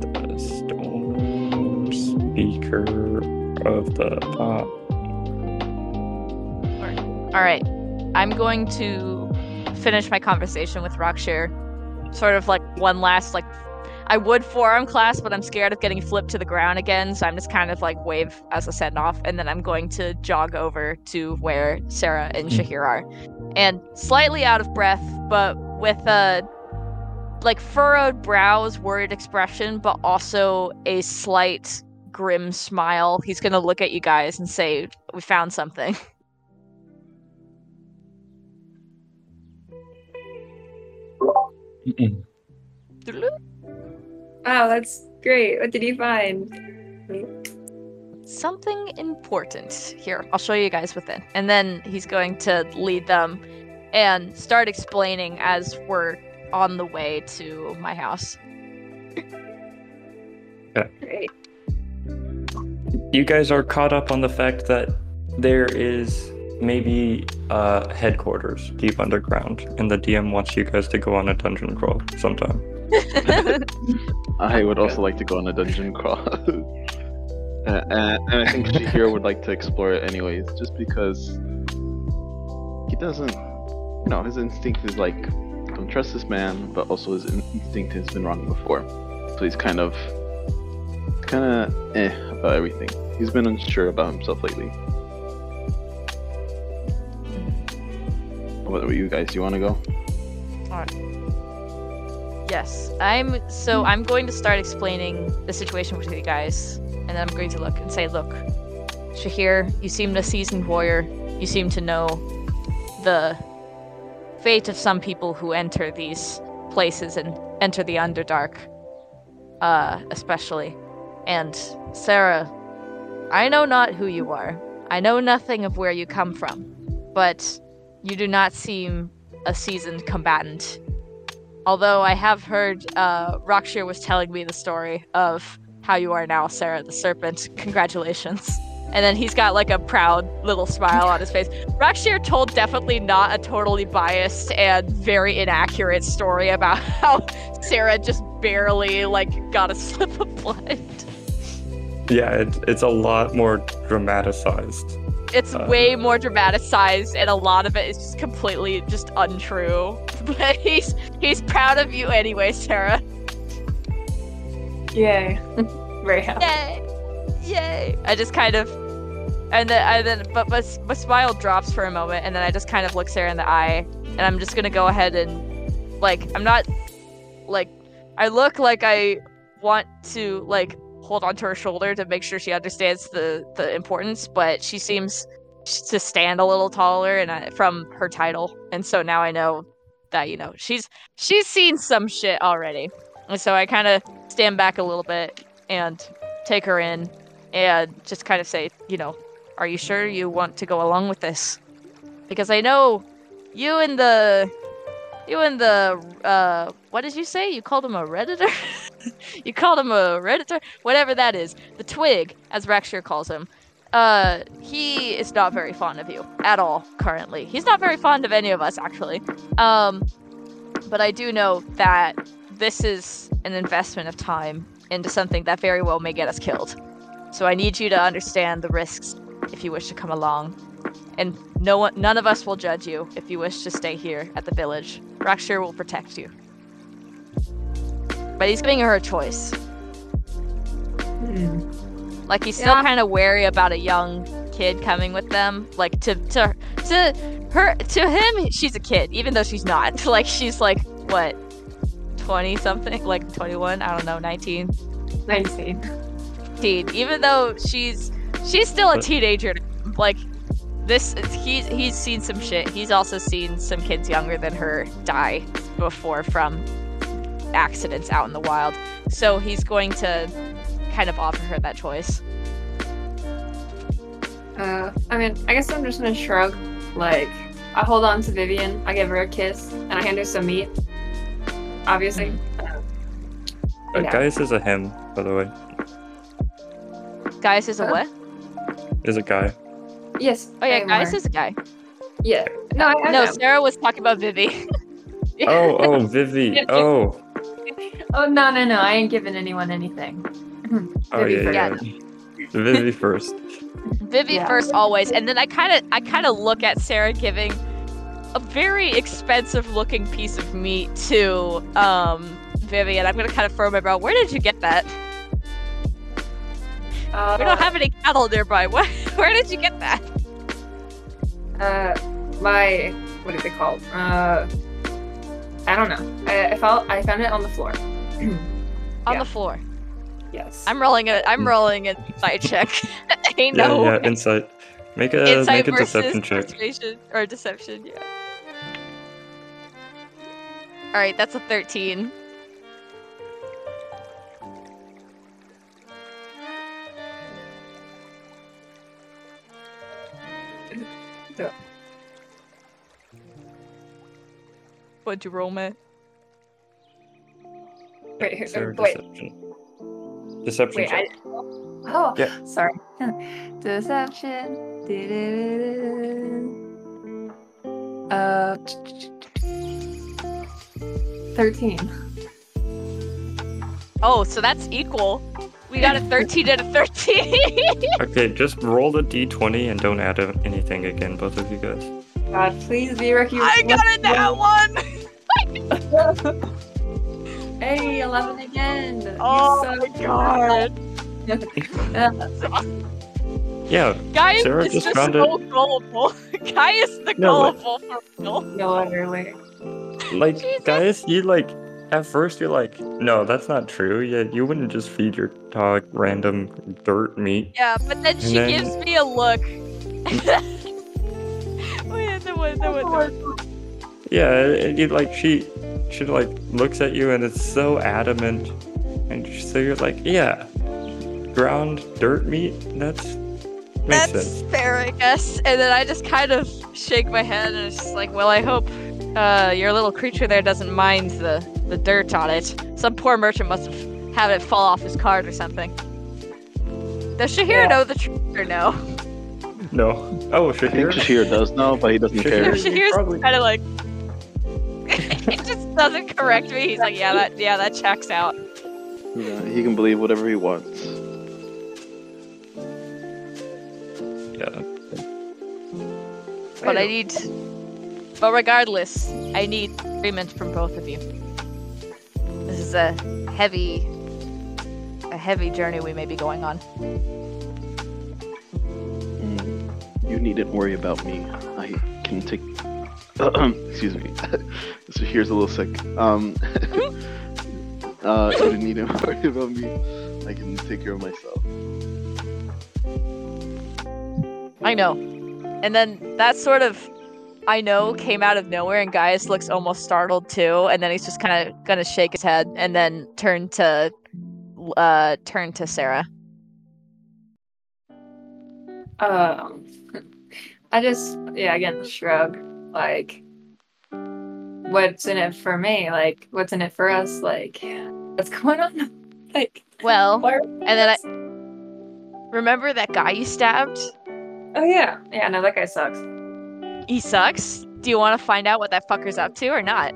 The stone speaker of the pop. All right. I'm going to finish my conversation with Rakshir. Sort of like one last like I would forearm class, but I'm scared of getting flipped to the ground again, so I'm just kind of like wave as a send off, and then I'm going to jog over to where Sarah and Mm. Shahir are. And slightly out of breath, but with a like furrowed brows, worried expression, but also a slight grim smile. He's gonna look at you guys and say, We found something. Mm-mm. Wow, that's great. What did you find? Something important. Here, I'll show you guys within. And then he's going to lead them and start explaining as we're on the way to my house. Great. You guys are caught up on the fact that there is maybe uh, headquarters deep underground, and the DM wants you guys to go on a dungeon crawl sometime. I would also like to go on a dungeon crawl. Uh, and, and I think Shahir would like to explore it anyways, just because he doesn't, you know, his instinct is like, don't trust this man, but also his instinct has been wrong before. So he's kind of, kind of eh about everything. He's been unsure about himself lately. What about you guys? Do You want to go? Yes, I'm. So I'm going to start explaining the situation with you guys, and then I'm going to look and say, "Look, Shahir, you seem a seasoned warrior. You seem to know the fate of some people who enter these places and enter the Underdark, uh, especially. And Sarah, I know not who you are. I know nothing of where you come from, but you do not seem a seasoned combatant. Although I have heard uh, Rakshir was telling me the story of how you are now, Sarah the Serpent. Congratulations. And then he's got like a proud little smile on his face. Rakshir told definitely not a totally biased and very inaccurate story about how Sarah just barely like got a slip of blood. Yeah, it, it's a lot more dramatized. It's Uh. way more dramatized, and a lot of it is just completely just untrue. But he's he's proud of you anyway, Sarah. Yay. Very happy. Yay! Yay! I just kind of, and then I then, but my, my smile drops for a moment, and then I just kind of look Sarah in the eye, and I'm just gonna go ahead and, like, I'm not, like, I look like I want to like hold onto her shoulder to make sure she understands the the importance, but she seems to stand a little taller and I, from her title, and so now I know that you know she's she's seen some shit already, and so I kind of stand back a little bit and take her in and just kind of say, you know, are you sure you want to go along with this? Because I know you and the you and the uh what did you say? You called him a redditor? you called him a redditor? Whatever that is. The twig, as Rakshir calls him. Uh he is not very fond of you at all currently. He's not very fond of any of us actually. Um but I do know that this is an investment of time into something that very well may get us killed. So I need you to understand the risks if you wish to come along. And no one, none of us will judge you if you wish to stay here at the village. Rakshir will protect you. But he's giving her a choice. Hmm. Like he's still Yeah. kind of wary about a young kid coming with them. Like to to to her to him, she's a kid, even though she's not. Like she's like what, twenty something, like twenty one. I don't know, nineteen. 19. teen, even though she's she's still a teenager. Like this, he's he's seen some shit. He's also seen some kids younger than her die before from accidents out in the wild. So he's going to kind of offer her that choice. Uh, I mean, I guess I'm just gonna shrug. Like, I hold on to Vivian, I give her a kiss, and I hand her some meat. Obviously. Uh, Yeah. Gaius is a him, by the way. Gaius is a Huh? what? Is a guy. Yes. Oh yeah, I Gaius aware. is a guy. Yeah. No, I, I no, know. Sarah was talking about Vivi. Oh, oh, Vivi. Oh, Oh no, no, no! I ain't giving anyone anything. oh Vivi yeah, first. yeah. Vivi first. Vivi Yeah. first always, and then I kind of I kind of look at Sarah giving a very expensive looking piece of meat to um Vivian. I'm gonna kind of throw my belt. Where did you get that? Uh, We don't have any cattle nearby. Where, where did you get that? uh my what is it called? Uh, I don't know. I, I found I found it on the floor. On Yeah. the floor. yes. I'm rolling it. I'm Hmm. rolling an insight check. Ain't Yeah, no yeah, way. insight. Make a insight make a deception check. persuasion or deception. Yeah. All right, that's a 13. Yeah. What'd you roll, man? Wait, here- Sarah, wait, deception. Deception wait. I, oh, Yeah. sorry. Deception. Uh, thirteen. Oh, so that's equal. We got a 13 and a 13. Okay, just roll the d20 and don't add anything again, both of you guys. God, please be Ricky. I got a nat one. Hey, eleven again. You Oh suck. my god. Yeah, Guy Sarah is just just found so gullible. Guy is the No, gullible for real. No, literally. like Jesus. guys, you like at first you're like, no, that's not true. Yeah, you wouldn't just feed your dog random dirt meat. Yeah, but then she then- gives me a look. Wait, the one, the one, the one. Yeah, and you like she she like looks at you and it's so adamant, and so you're like, yeah, ground dirt meat. That's makes That's sense. fair, I guess. And then I just kind of shake my head and it's just like, well, I hope uh, your little creature there doesn't mind the, the dirt on it. Some poor merchant must have had it fall off his cart or something. Does Shahir Yeah. know the truth or no? No. Oh, I think Shahir. Shahir does know, but he doesn't Shahir- care. he Shahir's probably- kind of like. he just doesn't correct me. He's like, yeah, that yeah, that checks out. Yeah, he can believe whatever he wants. Yeah. But I need. But regardless, I need agreement from both of you. This is a heavy, a heavy journey we may be going on. Mm, You needn't worry about me. I can take. Excuse me. so here's a little sick. Um, uh, you didn't need to worry about me. I can take care of myself. I know. And then that sort of, I know, came out of nowhere, and Gaius looks almost startled too. And then he's just kind of gonna shake his head, and then turn to, uh, turn to Sarah. Um, I just, yeah, again, shrug. Like, what's in it for me? Like, what's in it for us? Like, what's going on? Like, Well, and then I remember that guy you stabbed. Oh yeah, yeah. No, that guy sucks. He sucks. Do you want to find out what that fucker's up to or not?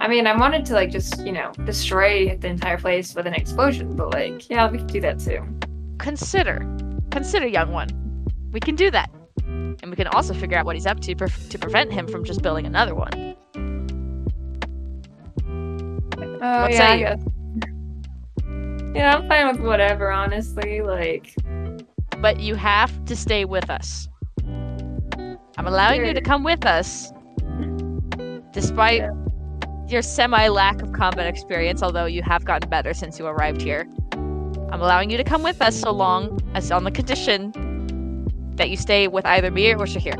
I mean, I wanted to like just you know destroy the entire place with an explosion, but like, yeah, we could do that too. consider consider young one we can do that and we can also figure out what he's up to pre- to prevent him from just building another one. Oh What yeah, Yeah, I'm fine with whatever. Honestly, like, but you have to stay with us. I'm allowing you to come with us. Despite Yeah. your semi lack of combat experience although you have gotten better since you arrived here i'm allowing you to come with us so long as on the condition that you stay with either me or shahir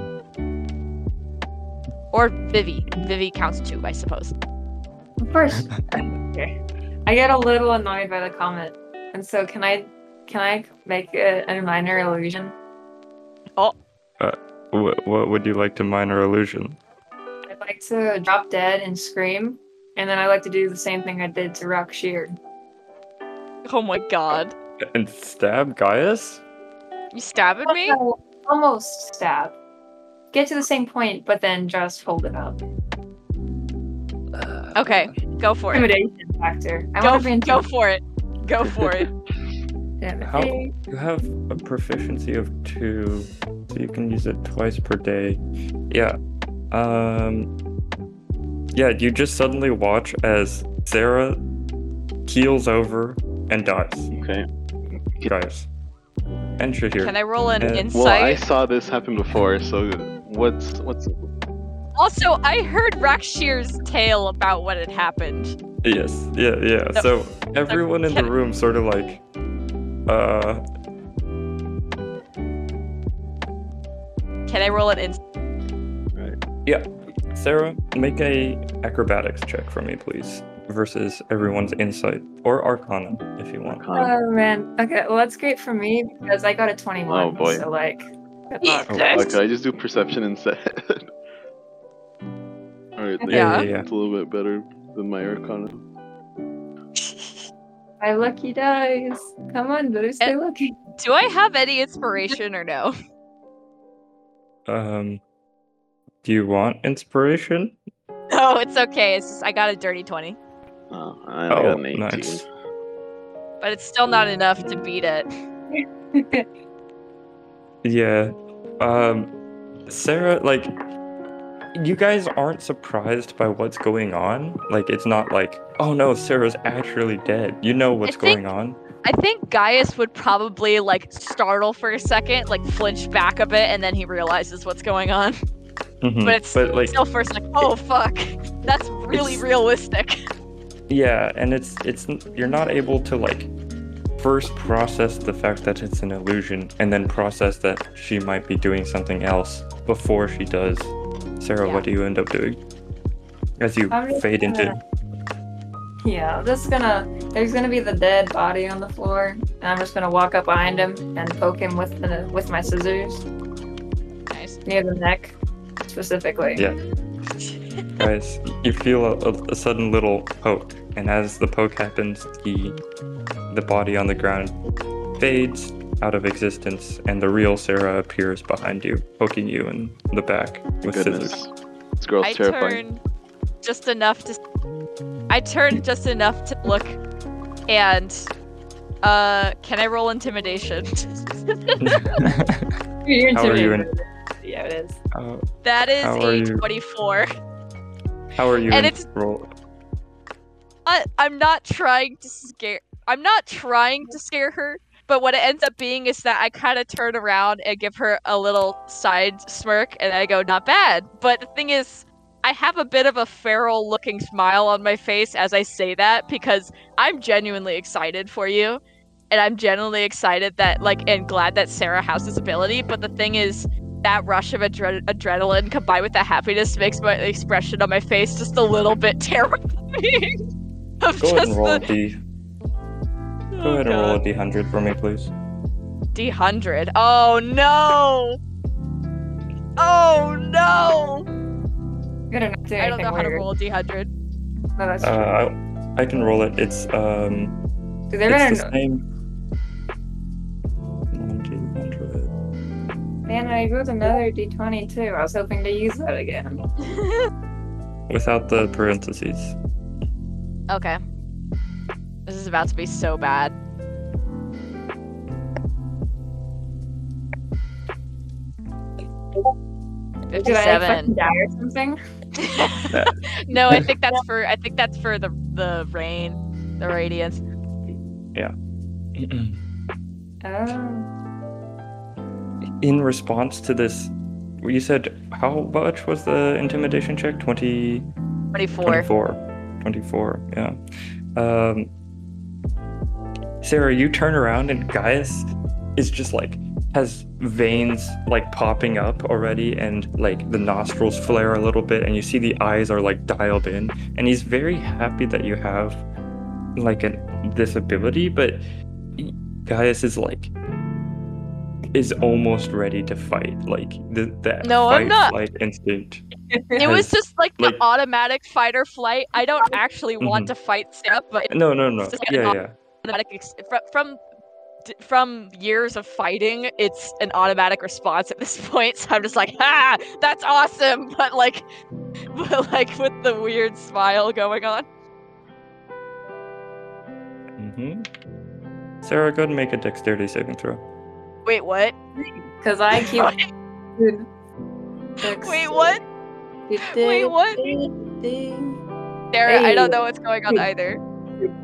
or vivi vivi counts too i suppose First, okay. I get a little annoyed by the comment, and so can I, can I make a, a minor illusion? Oh. Uh, what, what would you like to minor illusion? I'd like to drop dead and scream, and then I like to do the same thing I did to Rakshir. oh my god And stab Gaius? You stabbing me almost stab. Get to the same point, but then just hold it up. Okay, go for it. Intimidation factor. I Go, want to go for it. Go for it. How you have a proficiency of two, so you can use it twice per day. Yeah, Um, yeah, you just suddenly watch as Sarah keels over and dies. Okay. Dies. And Shahir. Can I roll an Uh, insight? Well, I saw this happen before, so what's what's Also, I heard Rakshir's tale about what had happened. Yes, yeah, yeah. No. So everyone in the can- room sort of like, uh, Can I roll an insight? Right. Yeah, Sarah, make a acrobatics check for me, please, versus everyone's insight or arcana if you want. Oh man. Okay, well that's great for me because I got a 21. Oh, boy. So like, good Yeah. luck. Oh, could I just do perception instead? Alright, Yeah. yeah, yeah. it's a little bit better than my arcana. My lucky dice. Come on, better stay lucky. Do I have any inspiration or no? Um, do you want inspiration? No, it's okay. It's just I got a dirty 20. Oh, I only got Oh, an 18. nice. But it's still not enough to beat it. Yeah. Um, Sarah, like, you guys aren't surprised by what's going on. Like, it's not like, oh no, Sarah's actually dead. You know what's think- going on. I think Gaius would probably like startle for a second, like flinch back a bit, and then he realizes what's going on. Mhm. But it's but like, still first like, oh fuck, that's really realistic. yeah, and it's it's you're not able to like first process the fact that it's an illusion, and then process that she might be doing something else before she does. Sarah, Yeah. what do you end up doing as you fade into? gonna- Yeah, I'm just gonna. There's gonna be the dead body on the floor, and I'm just gonna walk up behind him and poke him with the with my scissors Nice. near the neck, specifically. Yeah. Gaius, you feel a, a, a sudden little poke, and as the poke happens, the the body on the ground fades out of existence, and the real Sarah appears behind you, poking you in the back with Goodness. scissors. This girl's I terrifying. turn just enough to. I turn just enough to look, and uh, can I roll intimidation? You're How are you intimidated. Yeah, it is. Uh, that is a twenty-four. how are you And in it's- roll? I'm not trying to scare. I'm not trying to scare her. But what it ends up being is that I kind of turn around and give her a little side smirk, and I go, "Not bad." But the thing is, I have a bit of a feral looking smile on my face as I say that because I'm genuinely excited for you. And I'm genuinely excited that, like, and glad that Sarah has this ability. But the thing is, that rush of adre- adrenaline combined with the happiness makes my expression on my face just a little bit terrifying. of Go ahead and roll a the- d. Go Oh, ahead and roll a God. d100 for me, please. D100. Oh no! Oh no! You're gonna do I don't anything know how to roll a D100. No, that's Uh. I, I can roll it. It's um, 'Cause they're it's the gonna. same. D100. Man, I rolled another d20 too. I was hoping to use that again. Without the parentheses. Okay. This is about to be so bad. Did I like, Fifty-seven. die or something? no, I think that's for I think that's for the the rain, the radiance. Yeah. oh. In response to this, you said how much was the intimidation check? 20, Twenty-four. 24. 24, yeah. Um, Sarah, you turn around and Gaius is just like has veins like popping up already and like the nostrils flare a little bit and you see the eyes are like dialed in and he's very happy that you have like an this ability but Gaius is like is almost ready to fight like the that No, I'm not. flight instinct It was just like the like- automatic fight or flight. I don't actually want Mhm. to fight Sarah, but no no no It's just yeah yeah automatic ex- from from from years of fighting. It's an automatic response at this point. So I'm just like, ah, that's awesome, but like, but like with the weird smile going on. hmm Sarah, go ahead and make a dexterity saving throw. Wait, what? Because I keep. Dude. Wait, what? Wait, what? Sarah, I don't know what's going on either.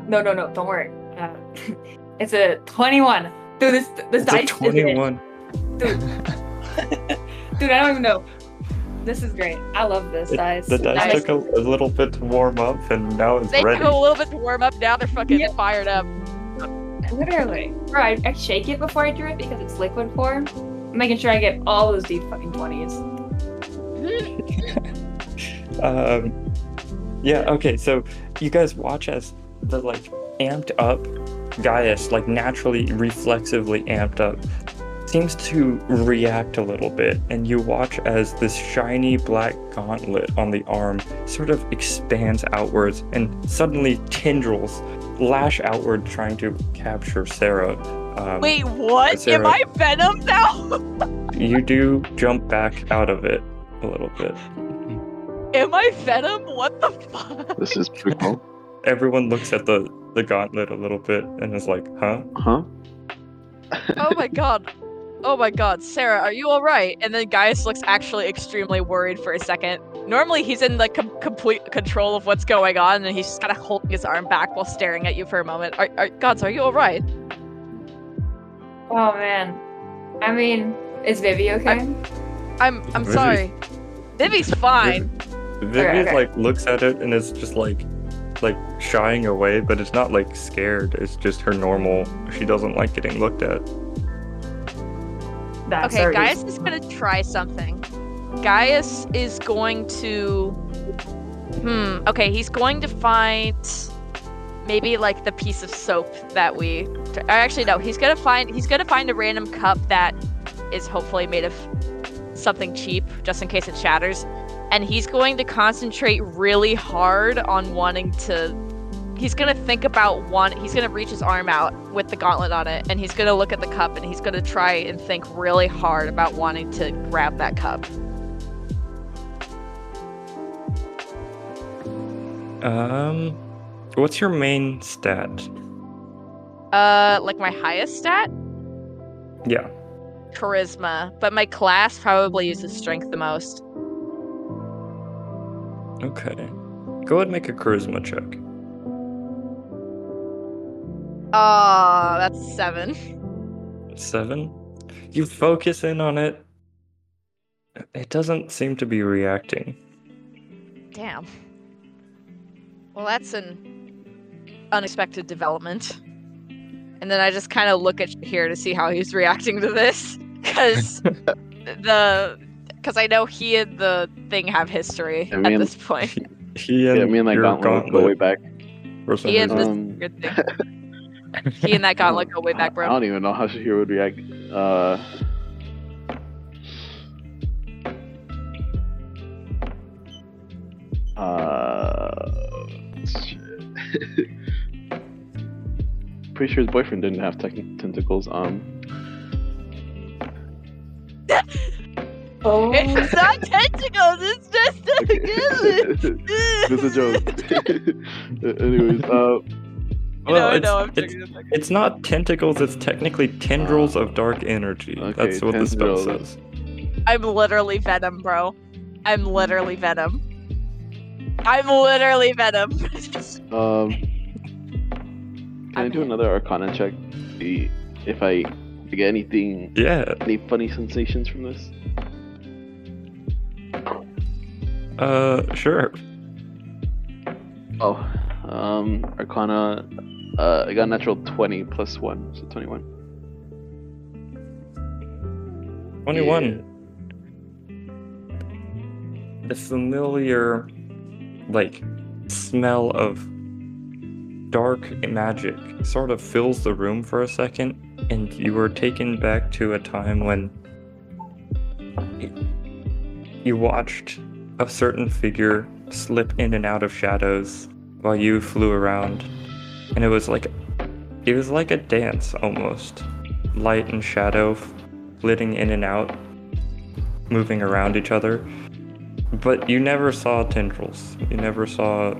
No, no, no. Don't worry. Uh, it's a 21. Dude, this this It's dice is it. 21. Dude, Dude, I don't even know. This is great. I love this It- dice. the dice Nice. took a, a little bit to warm up, and now it's They ready. took a little bit to warm up. Now they're fucking Yeah. fired up. Literally. Bro, I, I shake it before I drew it because it's liquid form. I'm making sure I get all those deep fucking 20s. Um, yeah, okay, so you guys watch as the like amped up Gaius, like naturally reflexively amped up, seems to react a little bit, and you watch as this shiny black gauntlet on the arm sort of expands outwards, and suddenly tendrils lash outward, trying to capture Sarah. Um, Wait, what? Am I Venom now? you do jump back out of it a little bit. Am I Venom? What the fuck? This is pretty cool. Everyone looks at the the gauntlet a little bit and is like, "Huh?" Huh? Oh my god. Oh my god, Sarah, are you alright? And then Gaius looks actually extremely worried for a second. Normally he's in like com- complete control of what's going on and he's just kind of holding his arm back while staring at you for a moment. Are, are gods, are you alright? Oh man. I mean, is Vivi okay? I'm I'm Vivi- sorry. Vivi's fine. Vivi Okay, okay. like looks at it and is just like like shying away, but it's not like scared. It's just her normal. She doesn't like getting looked at. That's Okay, Gaius is gonna try something. Gaius is going to. Hmm. Okay, he's going to find maybe like the piece of soap that we. or Actually, no. He's gonna find. He's gonna find a random cup that is hopefully made of something cheap, just in case it shatters. And he's going to concentrate really hard on wanting to. He's gonna think about one. He's gonna reach his arm out with the gauntlet on it, and he's gonna look at the cup, and he's gonna try and think really hard about wanting to grab that cup. Um, what's your main stat? Uh, like my highest stat, Yeah. charisma, but my class probably uses strength the most. Okay. Go ahead and make a charisma check. Oh, that's seven. Seven. You focus in on it. It doesn't seem to be reacting. Damn. Well, that's an unexpected development. And then I just kind of look at here to see how he's reacting to this, because the because I know he and the thing have history I at this point. He and, Yeah, me and that your gauntlet, go way back. for some He and reason- this Um, good thing. He and that gauntlet go way back, bro. I don't even know how Shahir would react. Uh, uh, shit. Pretty sure his boyfriend didn't have tec- tentacles. Um, Oh, It's not tentacles. It's just a it's a joke. Anyways, uh, You know, Well, I it's- know. I'm it's- It's not tentacles, it's technically tendrils of dark energy. Okay, That's what the spell says. I'm literally Venom, bro. I'm literally Venom. I'm literally Venom. um, can I do Okay. another Arcana check? See if I if I get anything, Yeah. any funny sensations from this. Uh, sure. Oh, um, Arcana. Uh, I got a natural twenty plus one, so twenty-one. 21. The familiar, like, smell of dark magic sort of fills the room for a second, and you were taken back to a time when you watched a certain figure slip in and out of shadows while you flew around, and it was like it was like a dance almost, light and shadow flitting in and out, moving around each other. But you never saw tendrils. You never saw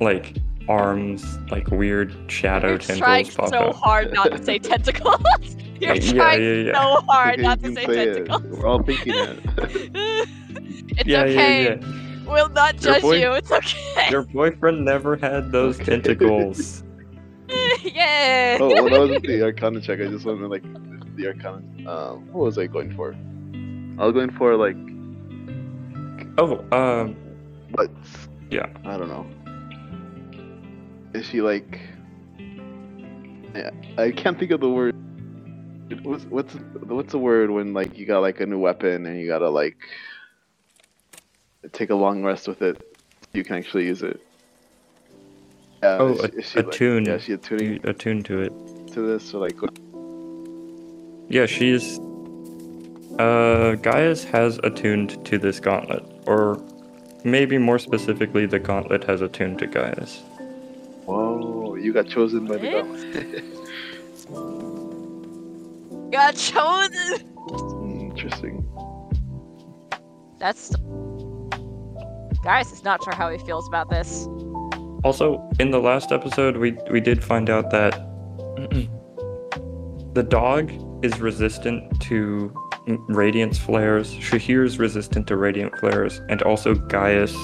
like arms, like weird shadow You're tendrils trying pop so out. hard not to say tentacles. You're Yeah, trying yeah, yeah. so hard Okay, not to can say say it. tentacles. We're all thinking it. it's yeah, okay. Yeah, yeah. We'll not Your judge boy- you. It's okay. Your boyfriend never had those Okay. tentacles. yeah. oh, well, that wasn't the Arcana check. I just wanted to, like the Arcana. Um, what was I going for? I was going for like, Oh, um, what? Yeah. I don't know. Is she like? Yeah, I can't think of the word. What's what's what's the word when like you got like a new weapon and you gotta like take a long rest with it, you can actually use it. Yeah, Oh, is a- she- is she, like- attune. yeah, she attuning you attune to it. to this, or like, what- Yeah, she's. Uh, Gaius has attuned to this gauntlet, or maybe more specifically, the gauntlet has attuned to Gaius. whoa, you got chosen by the gauntlet. Got chosen. Hmm, Interesting. That's. Gaius is not sure how he feels about this. Also, in the last episode, we we did find out that the dog is resistant to radiance flares. Shahir's resistant to radiant flares, and also Gaius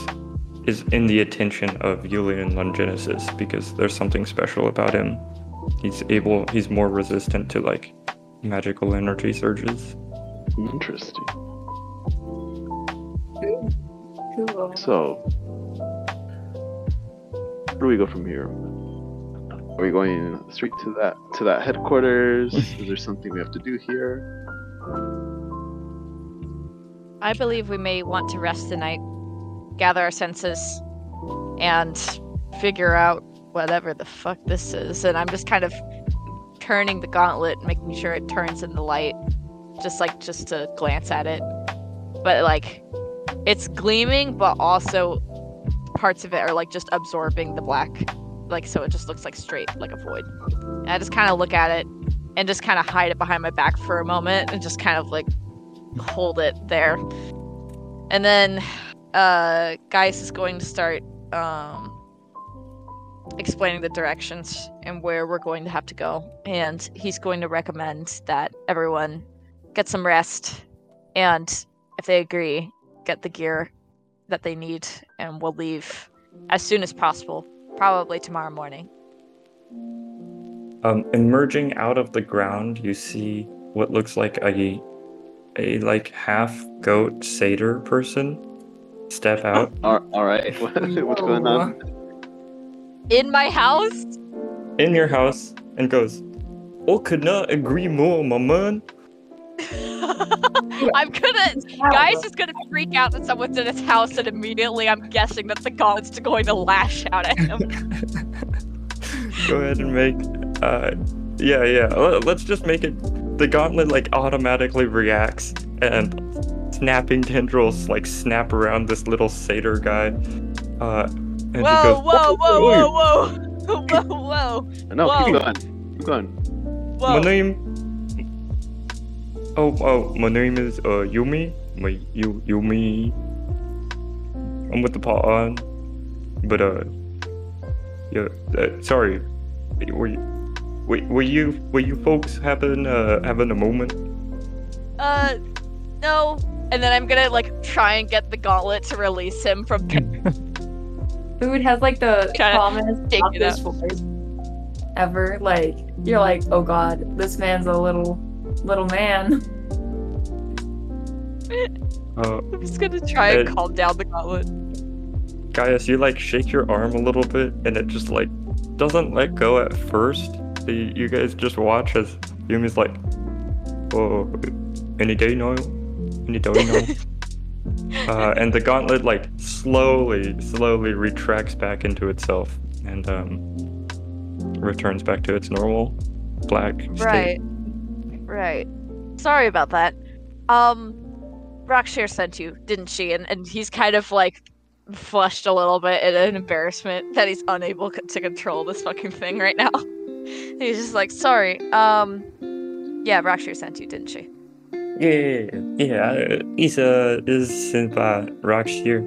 is in the attention of Julian Longinus because there's something special about him. He's able. He's more resistant to like magical energy surges. Interesting. Cool. So, where do we go from here? Are we going straight to that to that headquarters? Is there something we have to do here? I believe we may want to rest the night, gather our senses, and figure out whatever the fuck this is. And I'm just kind of turning the gauntlet, making sure it turns in the light, just like just to glance at it. But like, it's gleaming, but also parts of it are like just absorbing the black, like so it just looks like straight, like a void. And I just kind of look at it and just kind of hide it behind my back for a moment and just kind of like hold it there. And then uh Gaius is going to start um explaining the directions and where we're going to have to go. And he's going to recommend that everyone get some rest and if they agree, get the gear that they need and we'll leave as soon as possible, probably tomorrow morning. Um, emerging out of the ground, you see what looks like a a like half goat satyr person step out. All, all right, what's going on? In my house? in your house and goes, "Oh, could not agree more, my man." I'm gonna Guy's just gonna freak out that someone's in his house, and immediately I'm guessing that the god's going to lash out at him. Go ahead and make. Uh, yeah, yeah. Let's just make it. The gauntlet like automatically reacts, and snapping tendrils like snap around this little satyr guy. Uh, and he whoa, goes, whoa, whoa, "Oh, whoa, whoa, whoa, whoa, No, keep going. Keep going. My name. Oh, oh, my name is uh Yumi. My you Yumi. I'm with the pot on, but uh, yeah. Uh, sorry, were you, were, were you were you folks having uh having a moment? Uh, no. And then I'm gonna like try and get the gauntlet to release him from. Food has like the Kinda calmest, softest voice ever. Like you're like, oh god, this man's a little little man. Uh, I'm just gonna try and Uh, calm down the gauntlet. Gaius, you like shake your arm a little bit, and it just like doesn't let go at first. So you, you guys just watch as Yumi's like, "Oh, any day now, any day now." uh, and the gauntlet like slowly, slowly retracts back into itself and um, returns back to its normal black state. Right. Sorry about that. Um, Rakshir sent you, didn't she? And and he's kind of like flushed a little bit in an embarrassment that he's unable c- to control this fucking thing right now. he's just like, sorry. Um, yeah, Rakshir sent you, didn't she? Yeah, yeah. Uh, Isa is sent by Rakshir.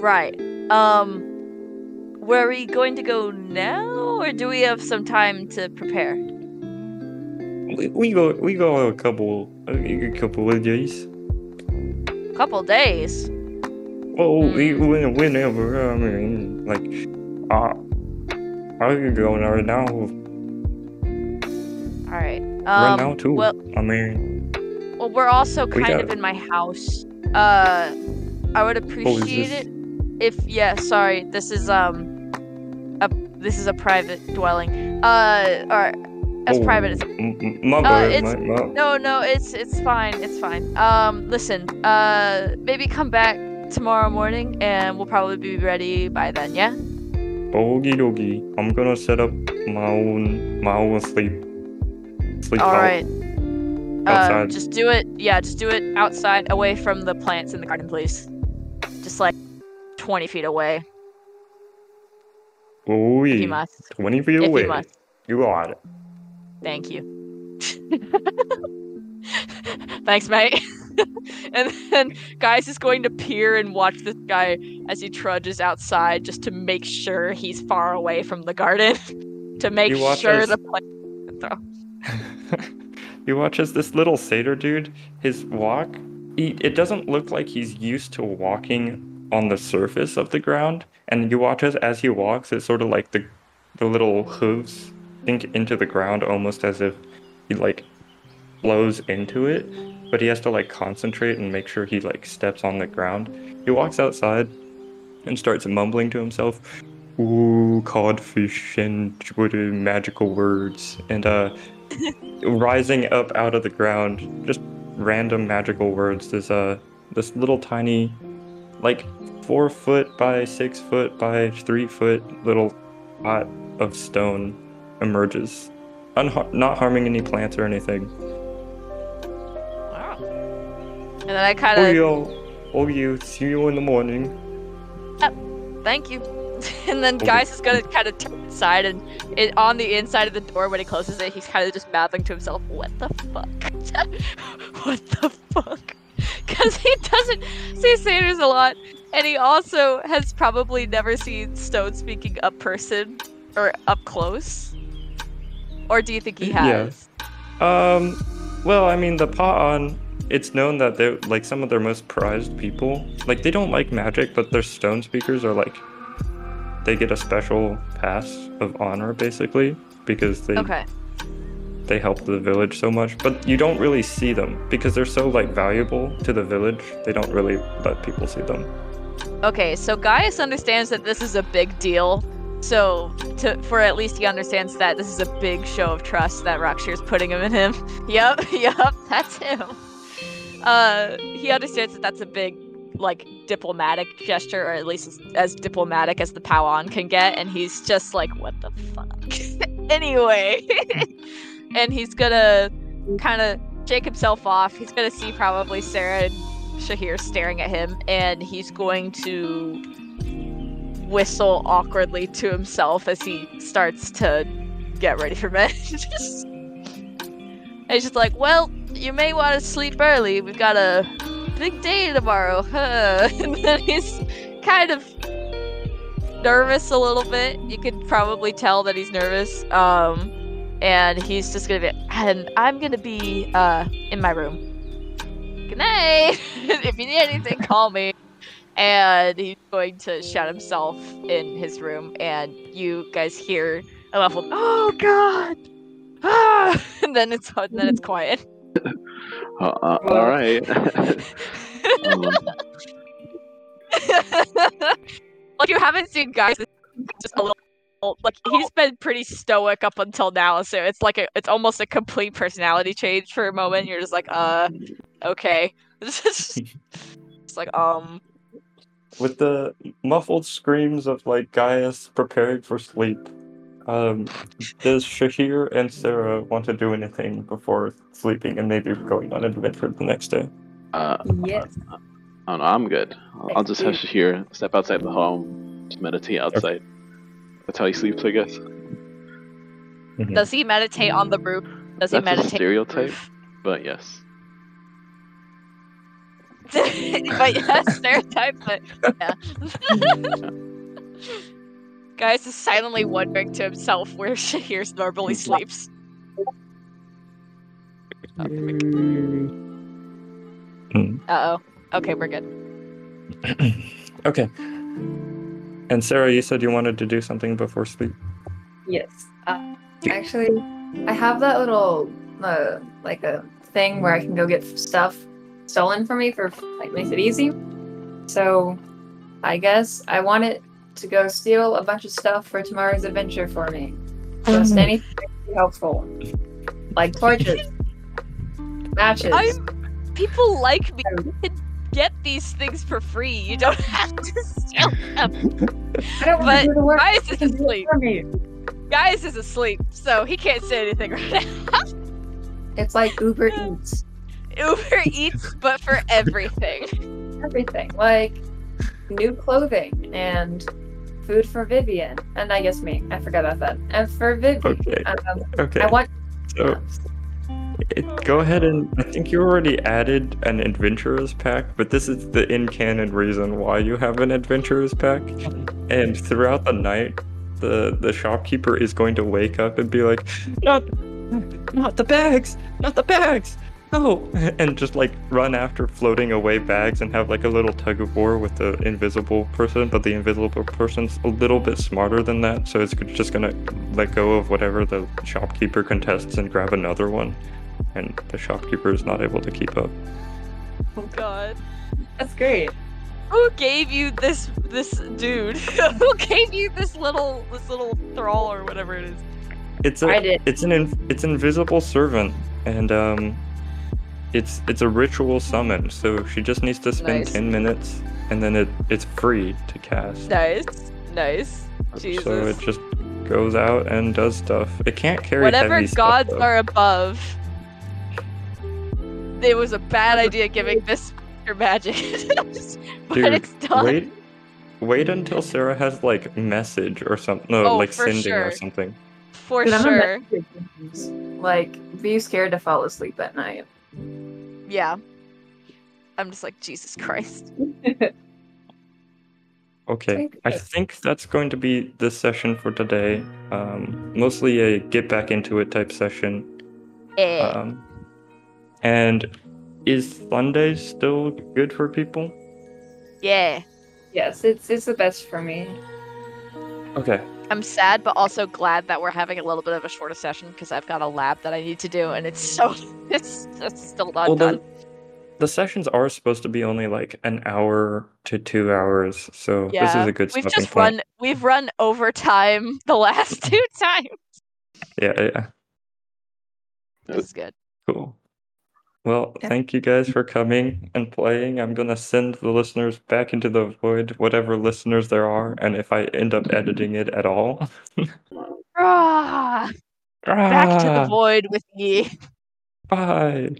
Right. Um, were we going to go now, or do we have some time to prepare? We, we go we go a couple a couple of days. couple days. Well, we, when- whenever I mean, like, uh, I could go right now. All right. right Um, now too. well- I mean, Well, we're also We kind got- of in my house. Uh, I would appreciate it if yeah. Sorry, this is um, a this is a private dwelling. Uh, or as Oh, private as my Uh, bad. my, my, no, no. It's it's fine. It's fine. Um, listen. Uh, maybe come back tomorrow morning, and we'll probably be ready by then. Yeah. Okie dokie. I'm gonna set up my own my own sleep sleep All out. right. Uh, Outside. just do it. Yeah, just do it outside, away from the plants in the garden, please. Just like twenty feet away, Oh you yeah. must. Twenty feet If away. you. You got it. Thank you. Thanks, mate. and then Gaius is going to peer and watch this guy as he trudges outside just to make sure he's far away from the garden. to make watches- sure the plant. you watch as this little satyr dude, his walk, he, it doesn't look like he's used to walking on the surface of the ground. And you watch as as he walks, it's sort of like the the little hooves sink into the ground almost as if he like flows into it. But he has to like concentrate and make sure he like steps on the ground. He walks outside and starts mumbling to himself, Ooh, codfish and what magical words. And uh rising up out of the ground, just random magical words. There's a this little tiny, like four foot by six foot by three foot little pot of stone emerges, Unha- not harming any plants or anything. Wow. And then I kind Oh of yo, oh you, see you in the morning. Uh, thank you. And then oh, Gaius is gonna kind of turn inside, and it, on the inside of the door when he closes it, he's kind of just mouthing to himself, "What the fuck? what the fuck?" Because he doesn't see satyrs a lot, and he also has probably never seen stone speaking up person or up close. Or do you think he Yeah. has? Um, well, I mean, the Pa'an, it's known that they're like some of their most prized people. Like, they don't like magic, but their stone speakers are like, they get a special pass of honor, basically, because they Okay. they help the village so much. But you don't really see them because they're so like valuable to the village. They don't really let people see them. Okay, so Gaius understands that this is a big deal. So, to, for at least he understands that this is a big show of trust that Rakshir's putting him in him. yep, yep, that's him. Uh, he understands that that's a big, like, diplomatic gesture, or at least as, as diplomatic as the Powon can get, and he's just like, what the fuck? anyway. and he's gonna kind of shake himself off. He's gonna see probably Sarah and Shahir staring at him, and he's going to whistle awkwardly to himself as he starts to get ready for bed. Just- and he's just like, "Well, you may want to sleep early. We've got a big day tomorrow." Huh? And then he's kind of nervous a little bit. You could probably tell that he's nervous. Um, and he's just gonna be, and I'm gonna be uh in my room good night. if you need anything, call me. And he's going to shut himself in his room, and you guys hear a muffled, "Oh God!" Ah! and then it's and then it's quiet. Uh, uh, all right. Um, like you haven't seen guys just a little like he's been pretty stoic up until now, so it's like a it's almost a complete personality change for a moment. You're just like, uh, okay. it's like um With the muffled screams of like Gaius preparing for sleep, um, does Shahir and Sarah want to do anything before sleeping and maybe going on an adventure the next day? uh, Yes. I don't know, I'm good. I'll, I'll just have Shahir, step outside the home, just meditate outside. That's how he sleeps, I guess. does he meditate on the roof? Does he That's a meditate? on the stereotype. roof? But yes. but yeah, stereotype, but yeah. Gaius is silently wondering to himself where Shahir's normally sleeps. Uh oh. Okay, we're good. okay. And Sarah, you said you wanted to do something before sleep. Yes. Uh, actually, I have that little, uh, like a thing where I can go get stuff stolen from me for like makes it easy. So, I guess I want it to go steal a bunch of stuff for tomorrow's adventure for me. Just mm-hmm. anything that be helpful, like torches, matches. I'm people like me oh. can get these things for free. You don't have to steal them. I don't but do work. Gaius is can do it asleep. Gaius is asleep, so he can't say anything right now. It's like Uber Eats. Uber Eats, but for everything. everything like new clothing and food for Vivian and I guess me. I forgot about that. And for Vivian, Okay. um, Okay. I want. So it, go ahead and I think you already added an adventurers pack, but this is the in canon reason why you have an adventurers pack. And throughout the night, the the shopkeeper is going to wake up and be like, "Not, not the bags, not the bags." No, and just like run after floating away bags and have like a little tug of war with the invisible person, but the invisible person's a little bit smarter than that, so it's just gonna let go of whatever the shopkeeper contests and grab another one, and the shopkeeper is not able to keep up. Oh god. That's great. Who gave you this this dude? Who gave you this little this little thrall or whatever it is? It's a I did. it's an in, it's an invisible servant, and um, it's it's a ritual summon. So she just needs to spend Nice. ten minutes, and then it it's free to cast. Nice. Nice. Jesus. So it just goes out and does stuff. It can't carry Whatever heavy stuff, gods though. are above. It was a bad idea giving this your magic. but Dude, it's done. Wait, wait until Sarah has like message or something. No, Oh, like sending sure. or something. For Dude, sure. Like, be scared to fall asleep at night. Yeah. I'm just like, Jesus Christ. Okay, I think that's going to be this session for today. Um, mostly a get back into it type session. Eh. Um, and is Sunday still good for people? yeah. yes, it's it's the best for me. Okay. I'm sad, but also glad that we're having a little bit of a shorter session because I've got a lab that I need to do, and it's so it's, it's still not Well, done. the, the sessions are supposed to be only like an hour to two hours, so this is a good We've just point. run we've run overtime the last two times. Yeah, yeah, This is good. cool. Well, Yeah. thank you guys for coming and playing. I'm gonna send the listeners back into the void, whatever listeners there are, and if I end up editing it at all, Ah, back to the Ah, void with me. Bye.